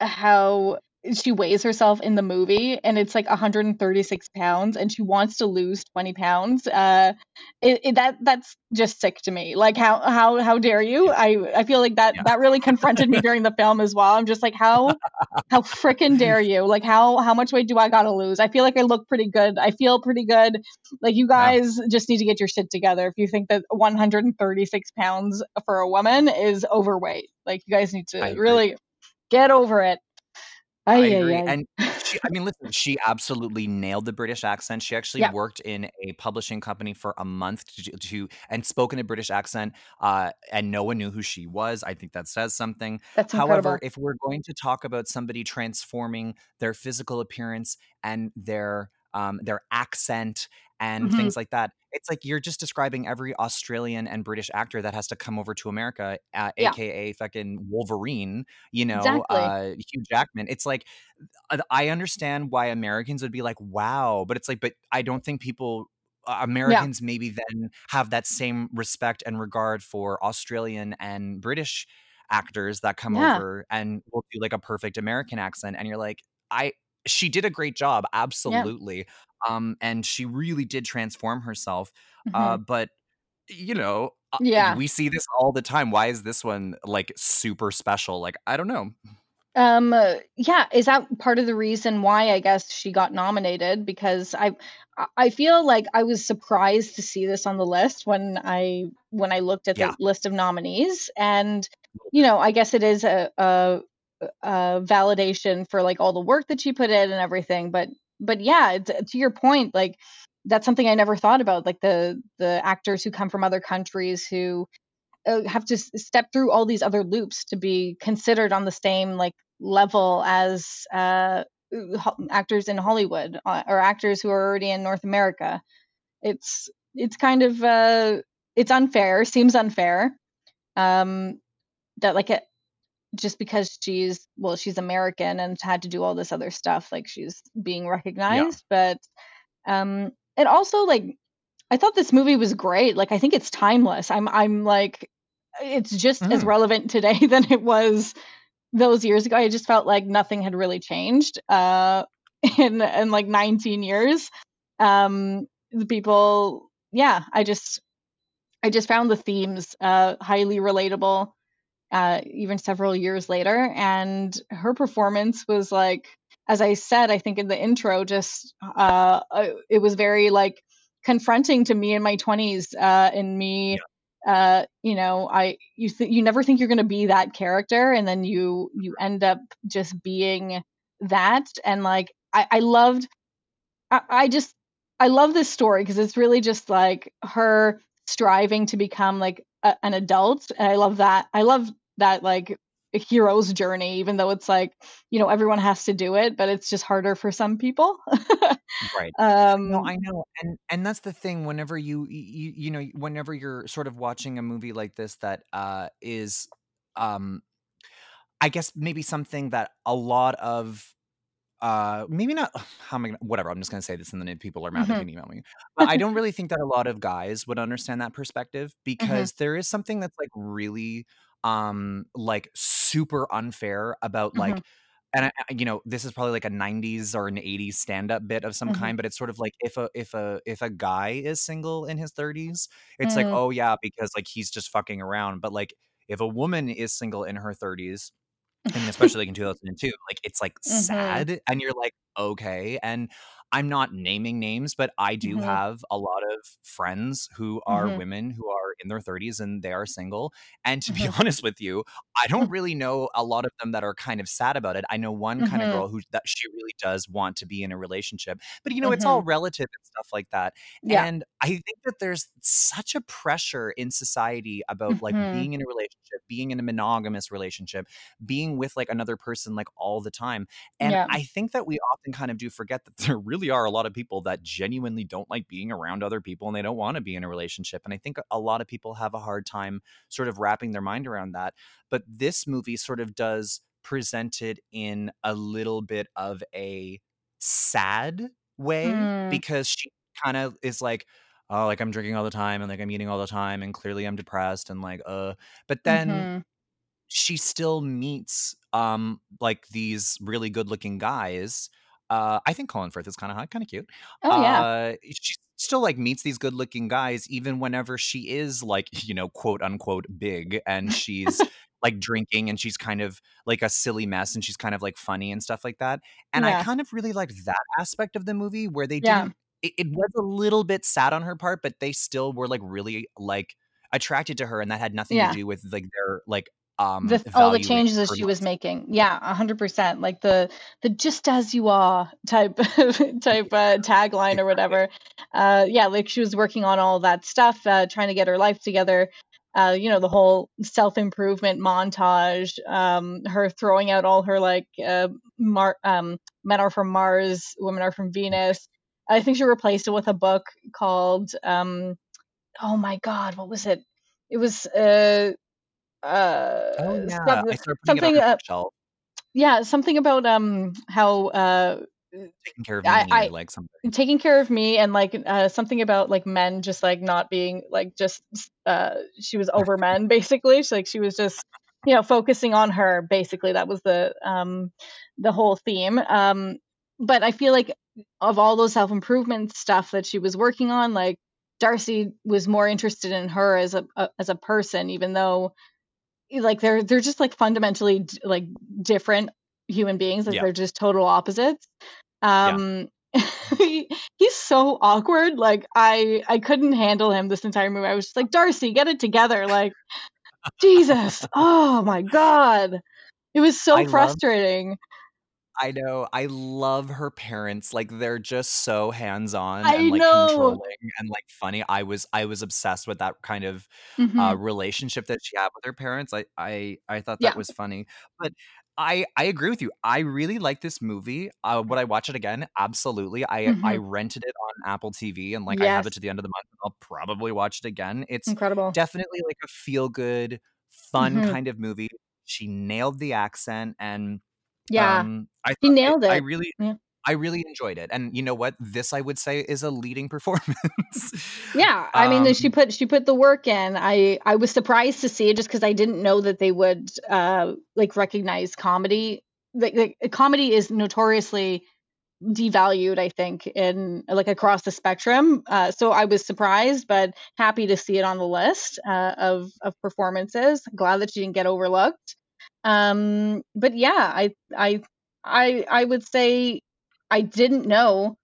how she weighs herself in the movie and it's like 136 pounds and she wants to lose 20 pounds uh it, it, that that's just sick to me. Like how how how dare you? I i feel like that Yeah. that really confronted me during the film as well. I'm just like how how freaking dare you? Like how how much weight do i gotta lose? I feel like i look pretty good. I feel pretty good. Like you Yeah. guys just need to get your shit together if you think that 136 pounds for a woman is overweight. Like you guys need to really get over it I Ay, agree. ay, ay. And she, I mean, listen, she absolutely nailed the British accent. She actually Yeah. worked in a publishing company for a month to, to and spoke in a British accent, uh, and no one knew who she was. I think that says something. That's However, incredible. if we're going to talk about somebody transforming their physical appearance and their um, their accent and Mhm. things like that, it's like you're just describing every Australian and British actor that has to come over to America, uh, Yeah. aka fucking Wolverine. You know, Exactly. uh, Hugh Jackman. It's like uh, I understand why Americans would be like, "Wow," but it's like, but I don't think people. Uh, Americans maybe then have that same respect and regard for Australian and British actors that come Yeah. over and will do like a perfect American accent, and you're like, I she did a great job, absolutely, um, and she really did transform herself. Mhm. Uh, but you know, uh, Yeah. we see this all the time. Why is this one like super special? Like, I don't know. Um, uh, yeah, is that part of the reason why I guess she got nominated? Because I, I- feel like I was surprised to see this on the list when I when I looked at Yeah. the list of nominees, and you know, I guess it is a, a, a validation for like all the work that she put in and everything. But but yeah, t- to your point, like that's something I never thought about, like the the actors who come from other countries who uh, have to step through all these other loops to be considered on the same like level as uh, ho- actors in Hollywood uh, or actors who are already in North America. It's it's kind of uh, it's unfair. Seems unfair. Um, that like it just because she's well she's American and had to do all this other stuff like she's being recognized, but um, and also like I thought this movie was great. Like I think it's timeless. I'm I'm like it's just as Mhm. relevant today than it was those years ago. I just felt like nothing had really changed uh in in like 19 years. Um the people yeah, I just I just found the themes uh highly relatable uh even several years later. And her performance was like as I said I think in the intro just uh uh, it was very like confronting to me in my 20s uh and me uh you know i you th- you never think you're going to be that character and then you you end up just being that. And like i i loved i, I just i love this story because it's really just like her striving to become like a, an adult. And i love that i love that like a hero's journey even though it's like you know everyone has to do it but it's just harder for some people Right. um No, I know, and and that's the thing. Whenever you you you know, whenever you're sort of watching a movie like this that uh is, um, I guess maybe something that a lot of uh maybe not how am I gonna, whatever i'm just gonna say this and then if people are mad they Mhm. can email me but i don't really think that a lot of guys would understand that perspective Mhm. because there is something that's like really um like super unfair about like Mhm. and I, you know this is probably like a 90s or an 80s stand-up bit of some Mhm. kind but it's sort of like if a if a if a guy is single in his 30s it's like Mm. oh yeah because like he's just fucking around but like if a woman is single in her 30s and especially like in 2002, like it's like Mhm. sad and you're like, okay. And I'm not naming names, but I do Mhm. have a lot of friends who are Mhm. women who are in their 30s and they are single. And to be Mhm. honest with you, I don't really know a lot of them that are kind of sad about it. I know one kind of Mhm. girl who that she really does want to be in a relationship, but you know, it's all Mhm. relative and stuff like that. Yeah. And I think that there's such a pressure in society about like being in a relationship, being in a monogamous relationship, being with like another person like all the time. And Yeah. I think that we often kind of do forget that there really are a lot of people that genuinely don't like being around other people and they don't want to be in a relationship. And I think a lot of people have a hard time sort of wrapping their mind around that. But this movie sort of does present it in a little bit of a sad way Mm. because she kind of is like, oh, like I'm drinking all the time and like I'm eating all the time and clearly I'm depressed and like, uh, but then Mhm. she still meets um like these really good looking guys. Uh, I think Colin Firth is kind of hot, kind of cute. Oh yeah. Uh, she still like meets these good looking guys even whenever she is like you know quote unquote big and she's like drinking and she's kind of like a silly mess and she's kind of like funny and stuff like that. And I kind of really liked that aspect of the movie where they Yeah. didn't. It, it was a little bit sad on her part, but they still were like really like attracted to her, and that had nothing to do with like their like um The all the changes that she was making. Yeah, a hundred percent. Like the the just as you are type type uh, tagline or whatever. Uh, yeah, like she was working on all that stuff, uh, trying to get her life together. Uh, you know, the whole self improvement montage. Um, her throwing out all her like uh, Mar- um, men are from Mars, women are from Venus. I think she replaced it with a book called um, oh my god, what was it? It was uh Oh uh yeah, I it something uh, yeah something about um how uh taking care of me I like something. taking care of me and like uh something about like men just like not being like just uh she was over men basically. She, like she was just you know focusing on her basically. That was the um the whole theme. Um but i feel like of all those self-improvement stuff that she was working on like Darcy was more interested in her as a, a as a person, even though like they're they're just like fundamentally like different human beings. Like Yeah. they're just total opposites. Um, he, he's so awkward. Like I I couldn't handle him this entire movie. I was just like Darcy, get it together. Like Jesus. Oh my god. It was so I frustrating. I know. I love her parents. Like they're just so hands-on and like know. controlling and like funny. I was I was obsessed with that kind of Mhm. uh relationship that she had with her parents. I I I thought that Yeah. was funny. But I I agree with you. I really like this movie. Uh would I watch it again? Absolutely. I I Mhm. rented it on Apple TV and like I have it to the end of the month and I'll probably watch it again. It's Incredible. definitely like a feel good, fun Mhm. kind of movie. She nailed the accent and Yeah. um, I He nailed I, I really, Yeah. I really enjoyed it, and you know what? This I would say is a leading performance. Yeah, I mean, she Um, put she put the work in. I I was surprised to see it just because I didn't know that they would uh like recognize comedy. Like, like comedy is notoriously devalued, I think, in like across the spectrum. Uh, so I was surprised, but happy to see it on the list uh, of of performances. Glad that she didn't get overlooked. Um, but yeah, I I I I would say I didn't know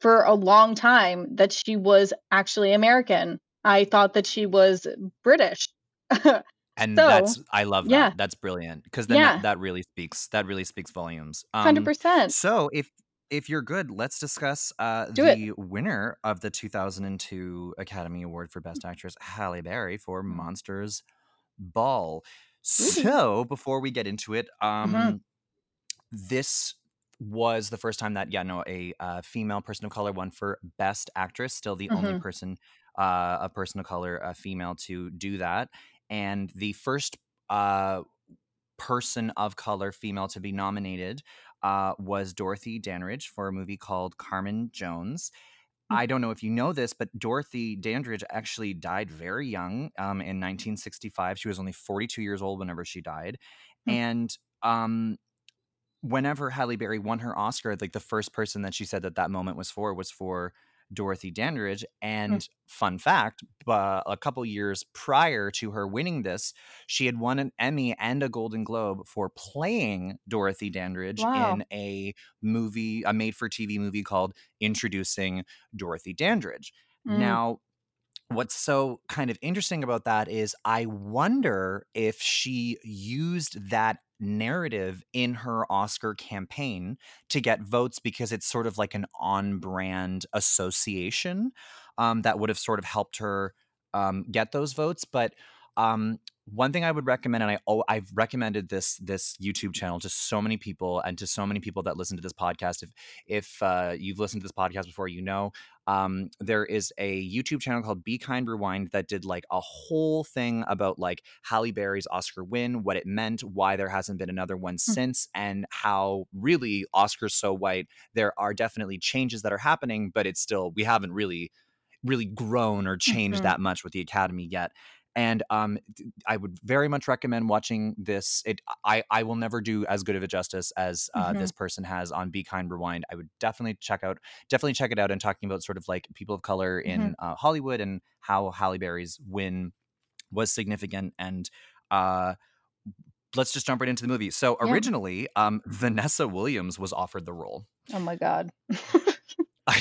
for a long time that she was actually American. I thought that she was British. and So, that's I love that. yeah. That's brilliant because then Yeah. that, that really speaks. That really speaks volumes. Um, Hundred percent. So if if you're good, let's discuss uh, Do it. the winner of the 2002 Academy Award for Best Actress, Halle Berry, for Mm. Monster's Ball. So before we get into it, um, Mhm. this was the first time that yeah no a uh, female person of color won for Best Actress. Still the only Mhm. person uh, a person of color, a female, to do that, and the first uh, person of color female to be nominated uh, was Dorothy Dandridge for a movie called Carmen Jones. Mm. I don't know if you know this, but Dorothy Dandridge actually died very young um, in 1965. She was only 42 years old whenever she died. Hmm. And um, whenever Halle Berry won her Oscar, like the first person that she said that that moment was for was for Dorothy Dandridge. And fun fact, uh, a couple years prior to her winning this, she had won an Emmy and a Golden Globe for playing Dorothy Dandridge Wow. in a movie, a made for TV movie called Introducing Dorothy Dandridge. Mm. Now, what's so kind of interesting about that is I wonder if she used that narrative in her Oscar campaign to get votes because it's sort of like an on brand association um, that would have sort of helped her um, get those votes. But um, one thing I would recommend, and I oh, I've recommended this this YouTube channel to so many people and to so many people that listen to this podcast. If if uh, you've listened to this podcast before, you know um, there is a YouTube channel called Be Kind Rewind that did like a whole thing about like Halle Berry's Oscar win, what it meant, why there hasn't been another one since, and how really Oscar's so white. There are definitely changes that are happening, but it's still we haven't really really grown or changed Mhm. that much with the Academy yet. And um, I would very much recommend watching this. It I I will never do as good of a justice as uh, Mhm. this person has on Be Kind Rewind. I would definitely check out definitely check it out and talking about sort of like people of color in uh, Hollywood and how Halle Berry's win was significant and uh let's just jump right into the movie. So Yeah. originally um Vanessa Williams was offered the role. Oh my god.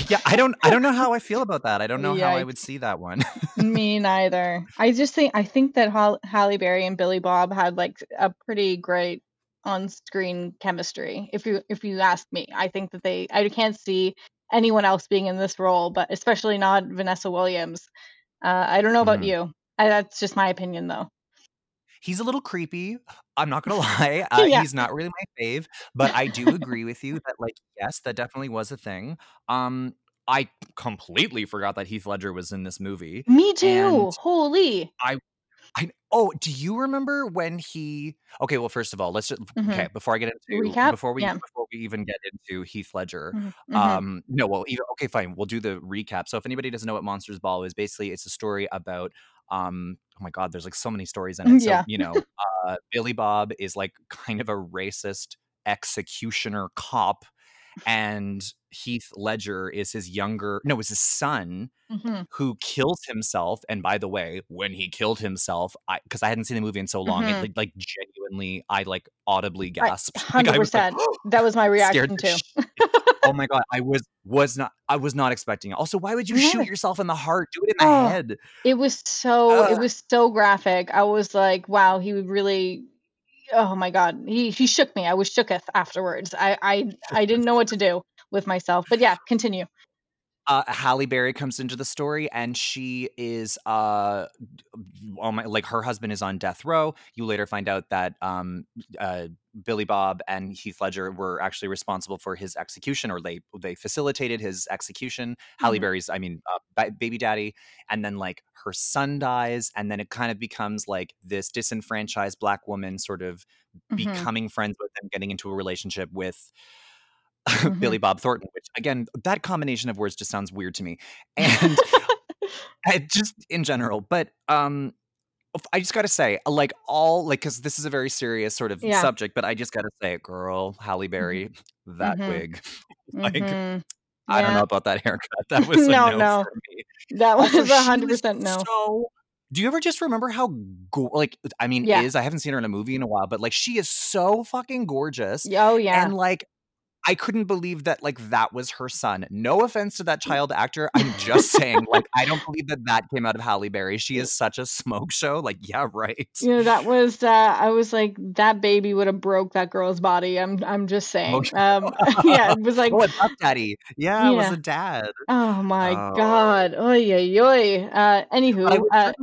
yeah, I don't I don't know how I feel about that. I don't know how I would see that one. Me neither. I just think I think that Hall- Halle Berry and Billy Bob had like a pretty great on-screen chemistry. If you if you ask me, I think that they I can't see anyone else being in this role, but especially not Vanessa Williams. Uh, I don't know about Mhm. you. I, that's just my opinion, though. He's a little creepy. I'm not gonna lie. Uh, Yeah. He's not really my fave, but I do agree with you that, like, yes, that definitely was a thing. Um, I completely forgot that Heath Ledger was in this movie. Me too. Holy. I I, oh, do you remember when he? Okay, well, first of all, let's just Mhm. okay before I get into Recap? before we Yeah. before we even get into Heath Ledger. Mhm, mhm. Um, no, well, either okay, fine. We'll do the recap. So if anybody doesn't know what Monster's Ball is, basically it's a story about um oh my god, there's like so many stories in it. So, Yeah. you know, uh Billy Bob is like kind of a racist executioner cop and Heath Ledger is his younger no, it's his son hmm who kills himself. And by the way, when he killed himself, I because I hadn't seen the movie in so long, it Mhm. like, like genuinely, I like audibly gasped. Hundred like, percent. That was my reaction too. oh my god, I was was not I was not expecting it. Also, why would you No. shoot yourself in the heart? Do it in the Oh. head. It was so it was so graphic. I was like, wow, he would really oh my god. He he shook me. I was shooketh afterwards. I I I didn't know what to do with myself. But yeah, continue. Uh Halle Berry comes into the story and she is uh oh my like her husband is on death row. You later find out that um uh Billy Bob and Heath Ledger were actually responsible for his execution or they they facilitated his execution. Halle Mhm. Berry's I mean uh, baby daddy and then like her son dies and then it kind of becomes like this disenfranchised black woman sort of Mhm. becoming friends with and getting into a relationship with Mhm. Billy Bob Thornton, which again, that combination of words just sounds weird to me. And just in general, but um I just gotta say, like all like because this is a very serious sort of Yeah. subject, but I just gotta say, girl, Halle Berry, that Mhm. wig. like Mhm. I don't know about that haircut. That was a No, no, no. That was a hundred percent no. So do you ever just remember how go- like I mean Yeah. is I haven't seen her in a movie in a while, but like she is so fucking gorgeous. Oh yeah. And like, I couldn't believe that like that was her son. No offense to that child actor. I'm just saying, like, I don't believe that that came out of Halle Berry. She is such a smoke show. Like, yeah, right. you know that was uh I was like that baby would have broke that girl's body. I'm I'm just saying. Um yeah, it was like oh, a Duck Daddy. Yeah, it was a dad. oh my Oh. god. Oh yeah, oy. Uh anywho, But I would uh,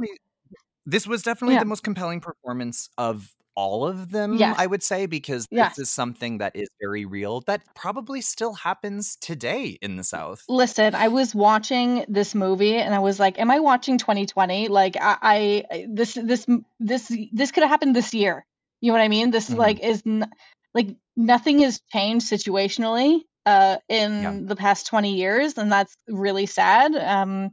this was definitely Yeah. the most compelling performance of all of them, Yes. I would say, because this is something that is very real that probably still happens today in the South. Listen, I was watching this movie and I was like, "Am I watching 2020? Like, I, I this, this, this, this could have happened this year. You know what I mean? This Mhm. like is n- like nothing has changed situationally uh, in Yeah. the past 20 years, and that's really sad. Um,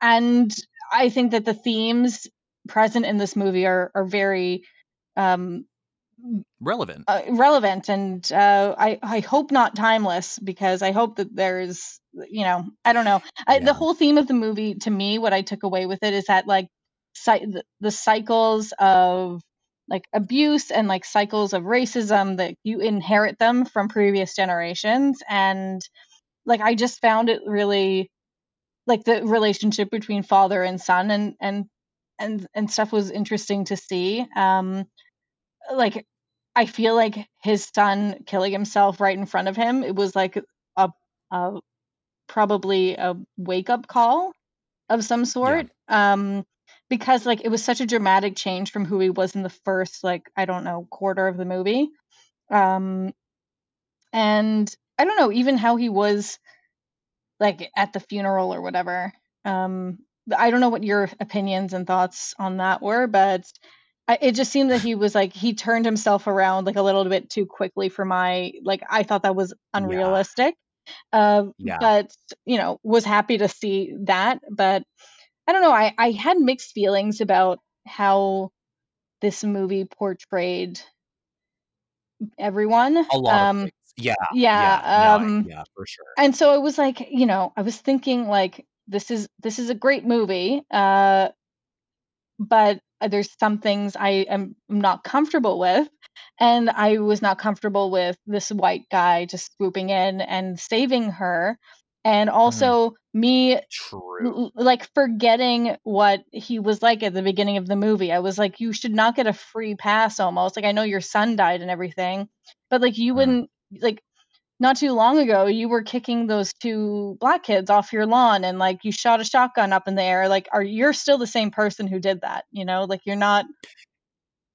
and I think that the themes present in this movie are are very um, Relevant. uh, relevant and uh, I, I hope not timeless because I hope that there's you know I don't know I, Yeah. the whole theme of the movie to me what I took away with it is that like cy- the, the cycles of like abuse and like cycles of racism that you inherit them from previous generations and like I just found it really like the relationship between father and son and and and and stuff was interesting to see um like I feel like his son killing himself right in front of him, it was like a, a probably a wake up call of some sort. Um because like it was such a dramatic change from who he was in the first like I don't know quarter of the movie. Um and I don't know even how he was like at the funeral or whatever. Um I don't know what your opinions and thoughts on that were, but I, it just seemed that he was like he turned himself around like a little bit too quickly for my like I thought that was unrealistic. Uh, Yeah. but you know was happy to see that. But I don't know. I I had mixed feelings about how this movie portrayed everyone. A lot um. Yeah. yeah. no, um, yeah, for sure. and so it was like you know i was thinking like this is this is a great movie uh but there's some things i am not comfortable with and i was not comfortable with this white guy just swooping in and saving her and also me True. like forgetting what he was like at the beginning of the movie. I was like, you should not get a free pass almost. Like I know your son died and everything, but like you Mm. wouldn't like not too long ago you were kicking those two black kids off your lawn and like you shot a shotgun up in the air. Like are you're still the same person who did that, you know? Like you're not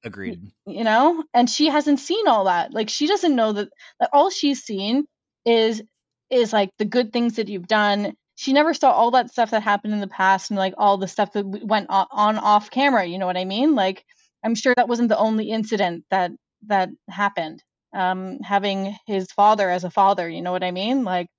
Agreed. you know and she hasn't seen all that like she doesn't know that, that all she's seen is is like the good things that you've done she never saw all that stuff that happened in the past and like all the stuff that went on, on off camera you know what i mean like i'm sure that wasn't the only incident that that happened um having his father as a father you know what i mean like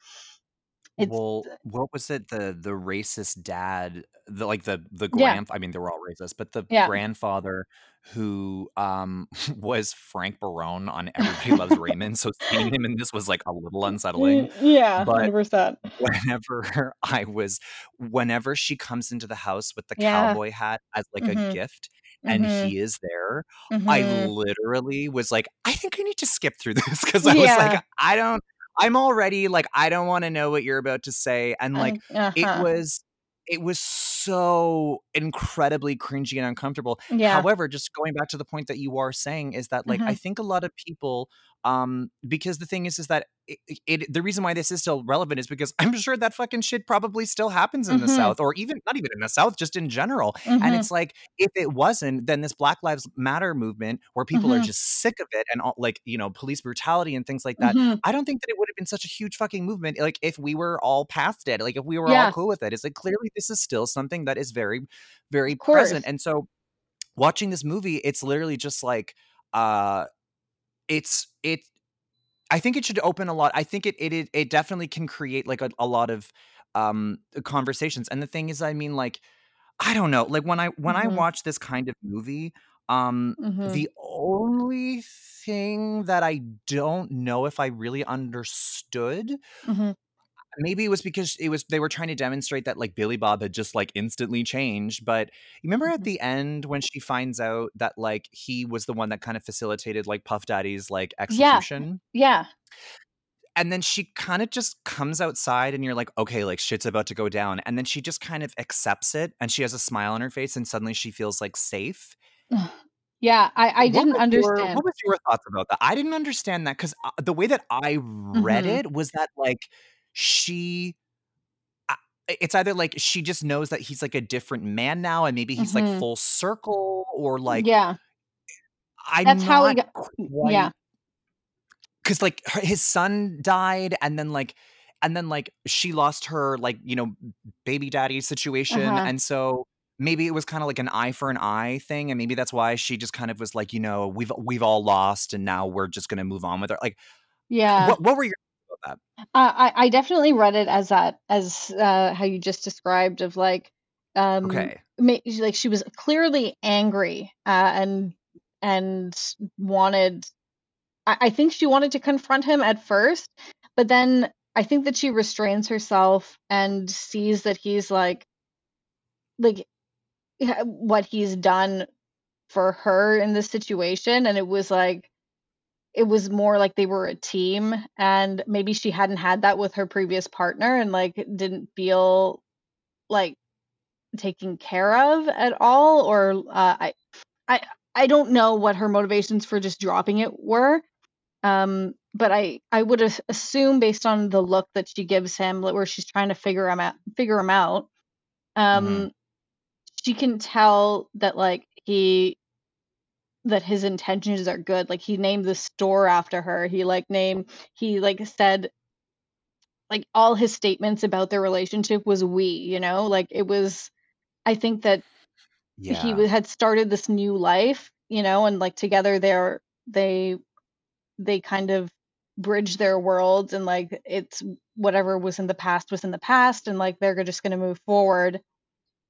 It's Well, what was it? The the racist dad, the like the the yeah, grand I mean, they were all racist, but the yeah. grandfather who um was Frank Barone on Everybody Loves Raymond. So seeing him in this was like a little unsettling. Yeah, 100%. whenever I was whenever she comes into the house with the Yeah. cowboy hat as like a Mhm. gift and Mhm. he is there, I Mhm. literally was like, I think I need to skip through this because I was like, I don't I'm already like, I don't want to know what you're about to say. And like Uh, it uh-huh. was it was so incredibly cringy and uncomfortable. Yeah. However, just going back to the point that you are saying is that like I Mhm. think a lot of people um because the thing is is that it, it the reason why this is still relevant is because I'm sure that fucking shit probably still happens in the Mhm. South or even not even in the South, just in general. And Mhm. it's like if it wasn't, then this Black Lives Matter movement where people are Mhm. just sick of it and all, like you know police brutality and things like that. Mhm. I don't think that it would have been such a huge fucking movement like if we were all past it, like if we were Yeah. all cool with it. It's like clearly this is still something that is very, very present. And so watching this movie, it's literally just like uh it's it I think it should open a lot. I think it it it, it definitely can create like a, a lot of um conversations. And the thing is, I mean, like, I don't know. Like when I when I Mhm. watch this kind of movie, um Mhm. the only thing that I don't know if I really understood Mhm. Maybe it was because it was they were trying to demonstrate that like Billy Bob had just like instantly changed. But you remember at Mhm. the end when she finds out that like he was the one that kind of facilitated like Puff Daddy's like execution? Yeah. yeah. And then she kind of just comes outside and you're like, okay, like shit's about to go down. And then she just kind of accepts it and she has a smile on her face and suddenly she feels like safe. Yeah, I I didn't was your understand. what was your thoughts about that? I didn't understand that because the way that I read Mhm. it was that like she it's either like she just knows that he's like a different man now and maybe he's like Mhm. full circle or like Yeah. I'm That's how he got yeah. because like her, his son died and then like and then like she lost her like you know baby daddy situation Uh-huh. and so maybe it was kind of like an eye for an eye thing and maybe that's why she just kind of was like you know we've we've all lost and now we're just gonna move on with her like Yeah. what what were your that. Uh, I I definitely read it as that as uh how you just described of like um okay. like she was clearly angry uh and and wanted I, I think she wanted to confront him at first, but then I think that she restrains herself and sees that he's like like what he's done for her in this situation and it was like it was more like they were a team and maybe she hadn't had that with her previous partner and like didn't feel like taken care of at all or uh, I I I don't know what her motivations for just dropping it were um but I I would assume based on the look that she gives him where she's trying to figure him out figure him out um Mhm. she can tell that like he that his intentions are good. Like he named the store after her. He like named he like said like all his statements about their relationship was we you know? Like it was i think that he yeah. w- had started this new life you know and like together they're they they kind of bridge their worlds and like it's whatever was in the past was in the past and like they're just going to move forward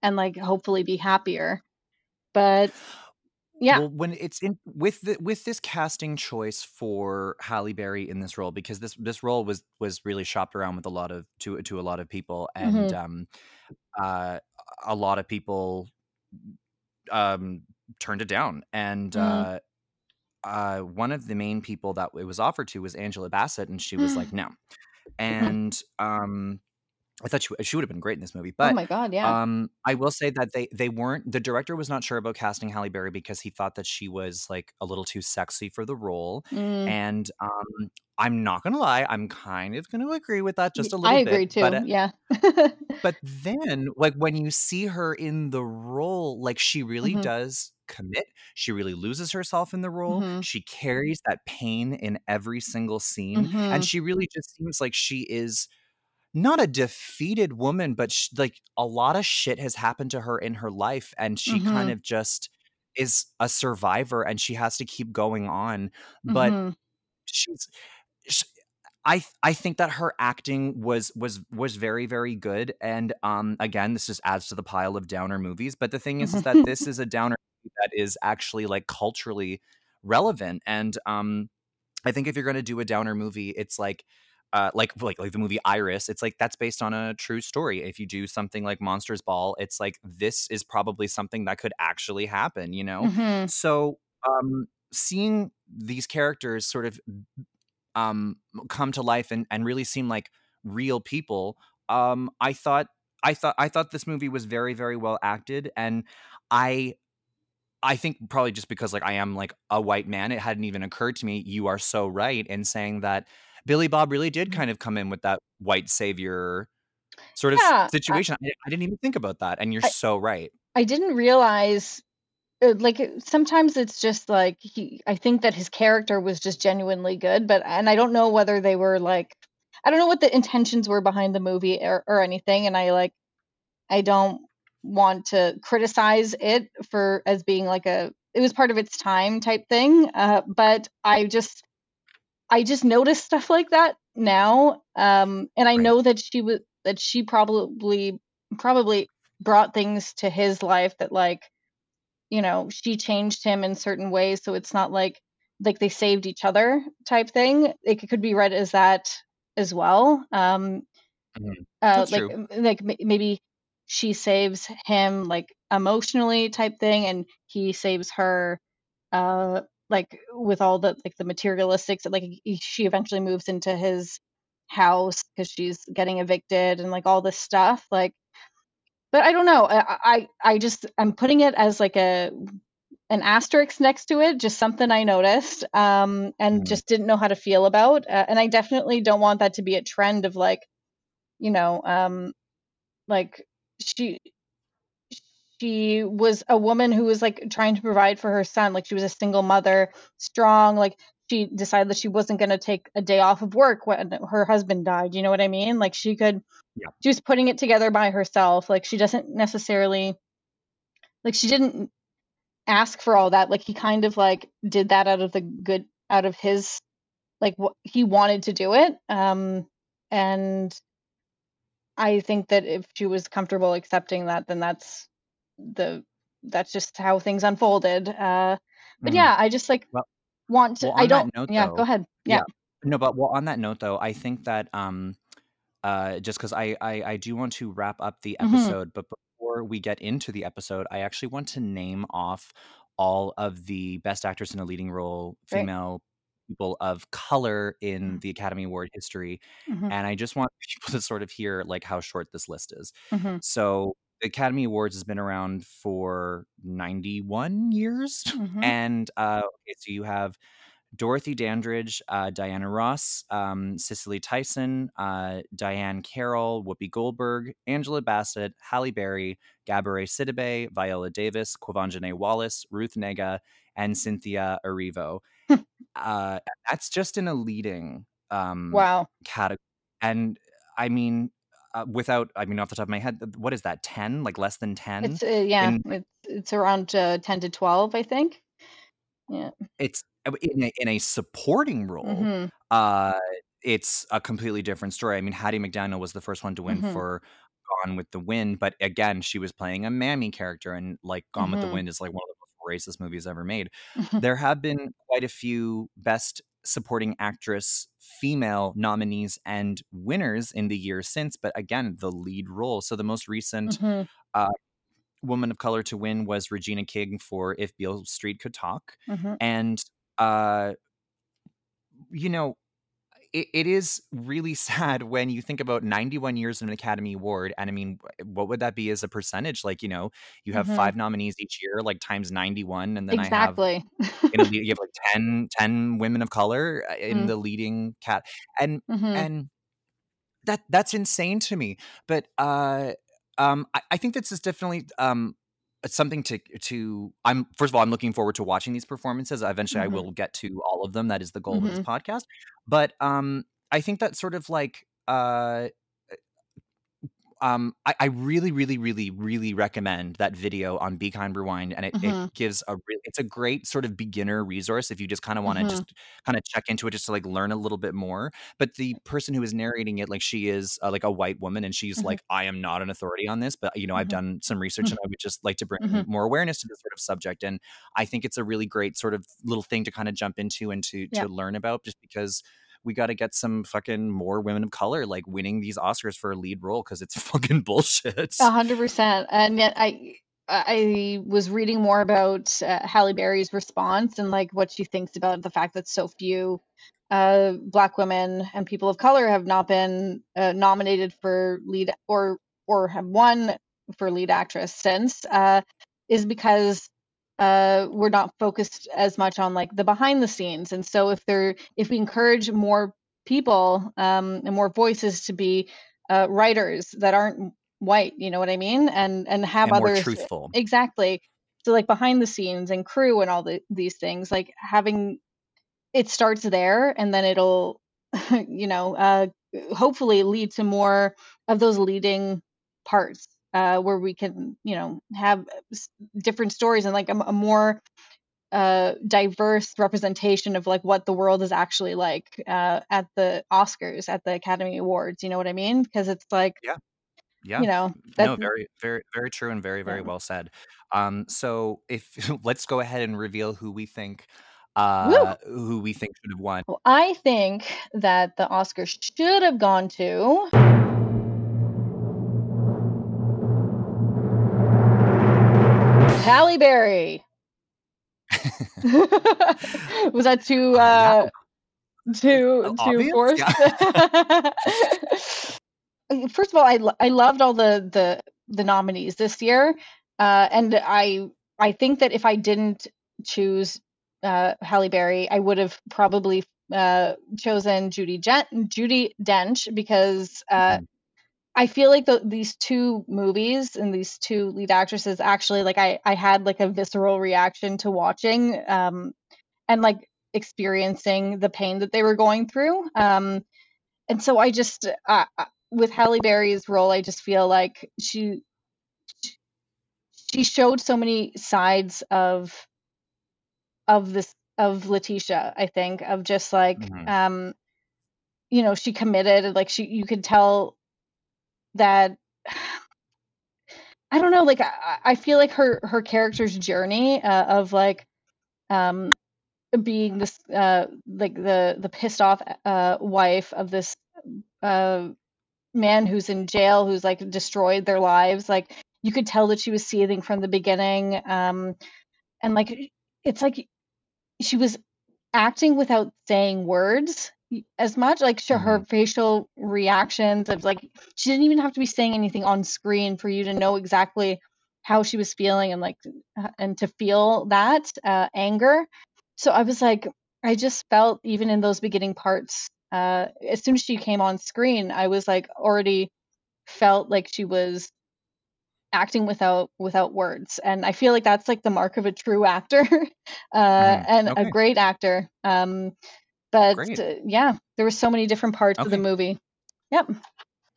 and like hopefully be happier. But yeah. Well, when it's in with the, with this casting choice for Halle Berry in this role, because this this role was was really shopped around with a lot of to to a lot of people, and hmm um, uh, a lot of people um turned it down, and hmm uh, uh, one of the main people that it was offered to was Angela Bassett, and she was like, no, and um, I thought she, she would have been great in this movie, but oh but my god yeah um, I will say that they they weren't. The director was not sure about casting Halle Berry because he thought that she was like a little too sexy for the role, mm, and um, I'm not gonna lie, I'm kind of gonna agree with that just a little I agree bit. But too uh, yeah but then, like when you see her in the role, like she really hmm does commit. She really loses herself in the role. hmm She carries that pain in every single scene, hmm and she really just seems like she is not a defeated woman, but sh- like a lot of shit has happened to her in her life, and she kind hmm of just is a survivor, and she has to keep going on. But hmm she's, sh I I think that her acting was was was very very good, and um, again, this just adds to the pile of downer movies. But the thing is, is that this is a downer movie that is actually like culturally relevant, and um, I think if you're going to do a downer movie, it's like. Uh, like like like the movie Iris, it's like that's based on a true story. If you do something like Monster's Ball, it's like this is probably something that could actually happen, you know. hmm So um, seeing these characters sort of um, come to life and, and really seem like real people. Um, I thought I thought I thought this movie was very very well acted, and I I think probably just because like I am like a white man, it hadn't even occurred to me. You are so right in saying that Billy Bob really did Mm-hmm. kind of come in with that white savior sort of Yeah, situation. I, I didn't even think about that, and you're I so right. I didn't realize uh, like sometimes it's just like he I think that his character was just genuinely good, but and I don't know whether they were like I don't know what the intentions were behind the movie or, or anything, and I like I don't want to criticize it for as being like a it was part of its time type thing, uh, but I just I just noticed stuff like that now, um, and I Right. know that she was that she probably probably brought things to his life that like you know she changed him in certain ways, so it's not like like they saved each other type thing. It could be read as that as well. Um, Mhm. uh, like true. like maybe she saves him like emotionally type thing, and he saves her uh like with all the like the materialistic like she eventually moves into his house because she's getting evicted and like all this stuff like but i don't know I, I i just i'm putting it as like a an asterisk next to it just something i noticed um and Mhm. just didn't know how to feel about uh, and i definitely don't want that to be a trend of like you know um like she she was a woman who was like trying to provide for her son like she was a single mother strong like she decided that she wasn't going to take a day off of work when her husband died you know what i mean like she could Yeah. she was putting it together by herself like she doesn't necessarily like she didn't ask for all that like he kind of like did that out of the good out of his like what he wanted to do it um and i think that if she was comfortable accepting that then that's the that's just how things unfolded uh but Mhm. yeah i just like Well, want to well, i don't note, yeah go ahead. Yeah, yeah. No, but well, on that note, though, I think that um, uh, just because I, I I do want to wrap up the hmm episode, but before we get into the episode, I actually want to name off all of the best actors in a leading role, right female people of color in the Academy Award history, hmm and I just want people to sort of hear like how short this list is. So Academy Awards has been around for 91 years, hmm and uh, okay, so you have Dorothy Dandridge, uh, Diana Ross, um, Cicely Tyson, uh, Diahann Carroll, Whoopi Goldberg, Angela Bassett, Halle Berry, Gabourey Sidibe, Viola Davis, Quvenzhané Wallis, Ruth Negga, and Cynthia Erivo. Uh, that's just in a leading um, wow category. And I mean, uh, without, I mean, off the top of my head, what is that, 10? Like less than 10? it's uh, yeah In it's it's around uh, 10 to 12 i think. Yeah. It's uh, in a, in a supporting role hmm uh it's a completely different story. I mean hattie mcdaniel was the first one to win hmm for gone with the wind but again she was playing a mammy character and like gone with the hmm wind is like one of the most racist movies ever made. There have been quite a few best supporting actress female nominees and winners in the years since but again the lead role. So the most recent hmm uh, woman of color to win was regina king for if beale street could talk. Hmm and uh you know it, it is really sad when you think about 91 years in an academy award and i mean what would that be as a percentage? Like you know you have hmm five nominees each year like times 91 and then i have exactly. in a you have like 10 10 women of color uh, in mm-hmm. the leading cat and hmm and that that's insane to me but uh um i, I think this is definitely um something to to i'm first of all i'm looking forward to watching these performances eventually i hmm will get to all of them that is the goal of this hmm podcast but um i think that sort of like uh um, I, I really, really, really, really recommend that video on Be Kind Rewind, and it, Mhm. it gives a re- it's a great sort of beginner resource if you just kind of want to Mhm. just kind of check into it just to like learn a little bit more. But the person who is narrating it, like she is uh, like a white woman, and she's Mhm. like, I am not an authority on this, but you know, I've Mhm. done some research, and I would just like to bring Mhm. more awareness to this sort of subject. And I think it's a really great sort of little thing to kind of jump into and to Yeah. to learn about, just because we got to get some fucking more women of color like winning these Oscars for a lead role because it's fucking bullshit. A hundred percent. And yet I I was reading more about uh, Halle Berry's response and like what she thinks about the fact that so few uh, black women and people of color have not been uh, nominated for lead or or have won for lead actress since uh, is because uh, we're not focused as much on like the behind the scenes. And so if there if we encourage more people um, and more voices to be uh, writers that aren't white, you know what I mean, and and have and more others truthful. exactly. So like behind the scenes and crew and all the, these things, like having it starts there and then it'll you know uh hopefully lead to more of those leading parts uh where we can you know have s- different stories and like a, a more uh diverse representation of like what the world is actually like uh at the Oscars at the Academy Awards you know what I mean because it's like Yeah. Yeah. you know No, very, very, very true and very, very yeah. well said. Um, so if let's go ahead and reveal who we think Woo! uh who we think should have won. Well, I think that the Oscars should have gone to Halle Berry. Was that too Uh, too too forced? Yeah. First of all, I I loved all the the the nominees this year, uh, and I I think that if I didn't choose uh, Halle Berry, I would have probably uh, chosen Judy Jen- Judi Dench because uh, Mhm. I feel like the, these two movies and these two lead actresses actually like I I had like a visceral reaction to watching um and like experiencing the pain that they were going through um and so I just uh, with Halle Berry's role I just feel like she she showed so many sides of of this of Leticia I think of just like Mhm. um you know she committed like she you could tell that I don't know, like I, I feel like her her character's journey uh, of like um being this uh like the the pissed off uh wife of this uh man who's in jail who's like destroyed their lives like you could tell that she was seething from the beginning um and like it's like she was acting without saying words as much like her Mhm. facial reactions of like she didn't even have to be saying anything on screen for you to know exactly how she was feeling and like and to feel that uh, anger so i was like i just felt even in those beginning parts uh as soon as she came on screen i was like already felt like she was acting without without words and i feel like that's like the mark of a true actor uh Mhm. and a great actor um but uh, yeah there were so many different parts of the movie yep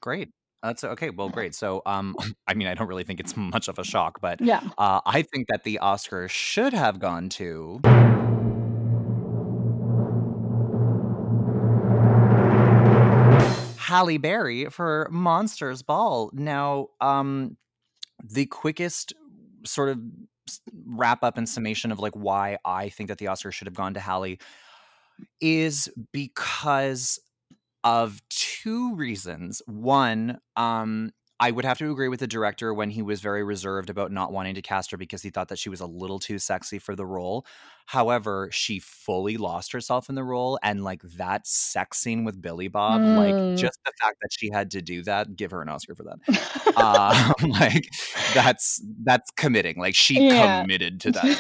Great. That's okay. Well, great. So, um, I mean, I don't really think it's much of a shock, but yeah uh, I think that the Oscar should have gone to Halle Berry for Monster's Ball. Now, um, the quickest sort of wrap up and summation of like why I think that the Oscar should have gone to Halle is because of two reasons. One, um, I would have to agree with the director when he was very reserved about not wanting to cast her because he thought that she was a little too sexy for the role. However, she fully lost herself in the role, and like that sex scene with Billy Bob, like Mm. just the fact that she had to do that, give her an Oscar for that. Uh, like that's that's committing. Like she yeah committed to that.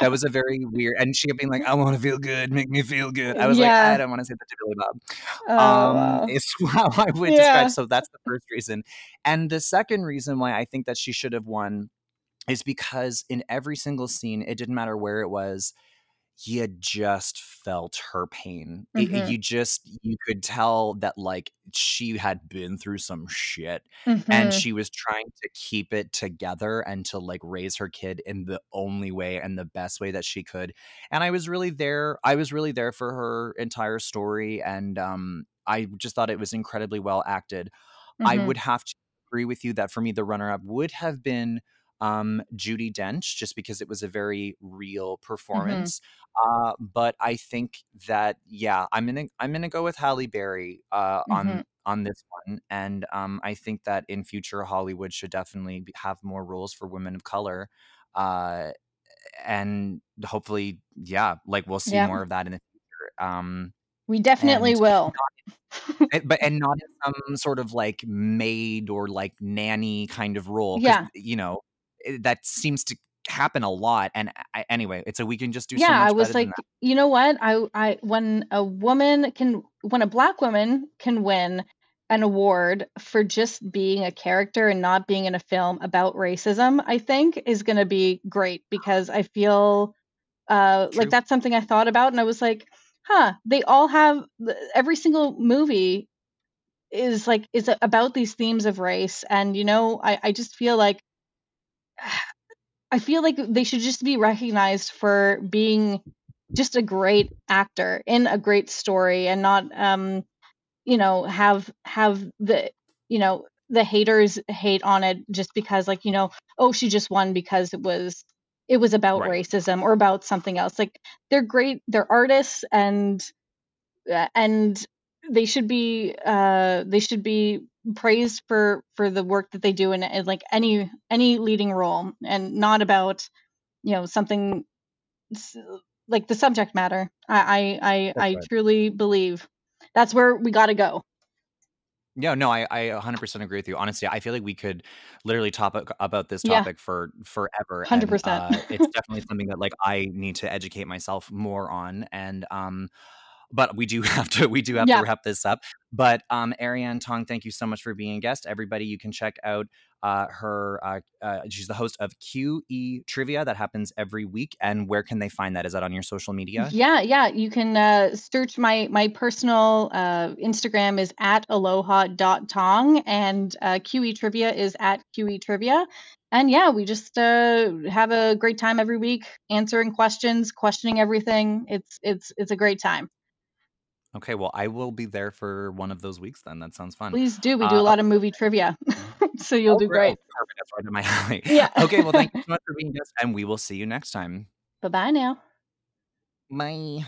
That was a very weird, and she kept being like, "I want to feel good, make me feel good." I was like, I don't want to say that to Billy Bob oh um wow is how i would yeah describe so that's the first reason and the second reason why i think that she should have won is because in every single scene it didn't matter where it was you just felt her pain. It- Mhm. you just you could tell that like she had been through some shit and Mhm. she was trying to keep it together and to like raise her kid in the only way and the best way that she could. And I was really there. I was really there for her entire story and um I just thought it was incredibly well acted. I Mhm. would have to agree with you that for me the runner up would have been um Judi Dench just because it was a very real Mhm. performance. Uh but I think that yeah, I'm to I'm to go with Halle Berry uh Mhm. on on this one and um I think that in future Hollywood should definitely have more rules for women of color. Uh and hopefully yeah, like we'll see Yeah. more of that in the future. Um We definitely will. and- but and not in some sort of like maid or like nanny kind of role Yeah. you know it- that seems to happen a lot and I, anyway it's a we can just do so Yeah, much I was like, you know what? I I when a woman can when a black woman can win an award for just being a character and not being in a film about racism, I think is going to be great because I feel uh like that's something I thought about and I was like, huh, they all have every single movie is like is about these themes of race and you know, I I just feel like I feel like they should just be recognized for being just a great actor in a great story and not um you know have have the you know the haters hate on it just because like you know oh she just won because it was it was about right. racism or about something else. Like they're great they're artists and uh, and they should be uh they should be praised for for the work that they do in, in like any any leading role and not about you know something like the subject matter. I i i, I right. truly believe that's where we got to go. Yeah no I, I 100% agree with you. Honestly i feel like we could literally topic about this yeah. topic for forever 100% and uh it's definitely something that like i need to educate myself more on and um but we do have to we do have to wrap this up. But um Arianne Tong thank you so much for being a guest. Everybody you can check out uh her uh, uh she's the host of qe trivia that happens every week and where can they find that? Is that on your social media? Yeah yeah you can uh search my my personal uh instagram is at aloha.tong and uh qe trivia is at qe trivia. And yeah we just uh have a great time every week answering questions questioning everything. It's it's it's a great time okay well i will be there for one of those weeks then that sounds fun. Please do we do a uh lot of movie trivia so you'll oh, do great. oh that's right in my alley. Yeah. Okay well thank you so much for being guest and we will see you next time. Bye bye now. Bye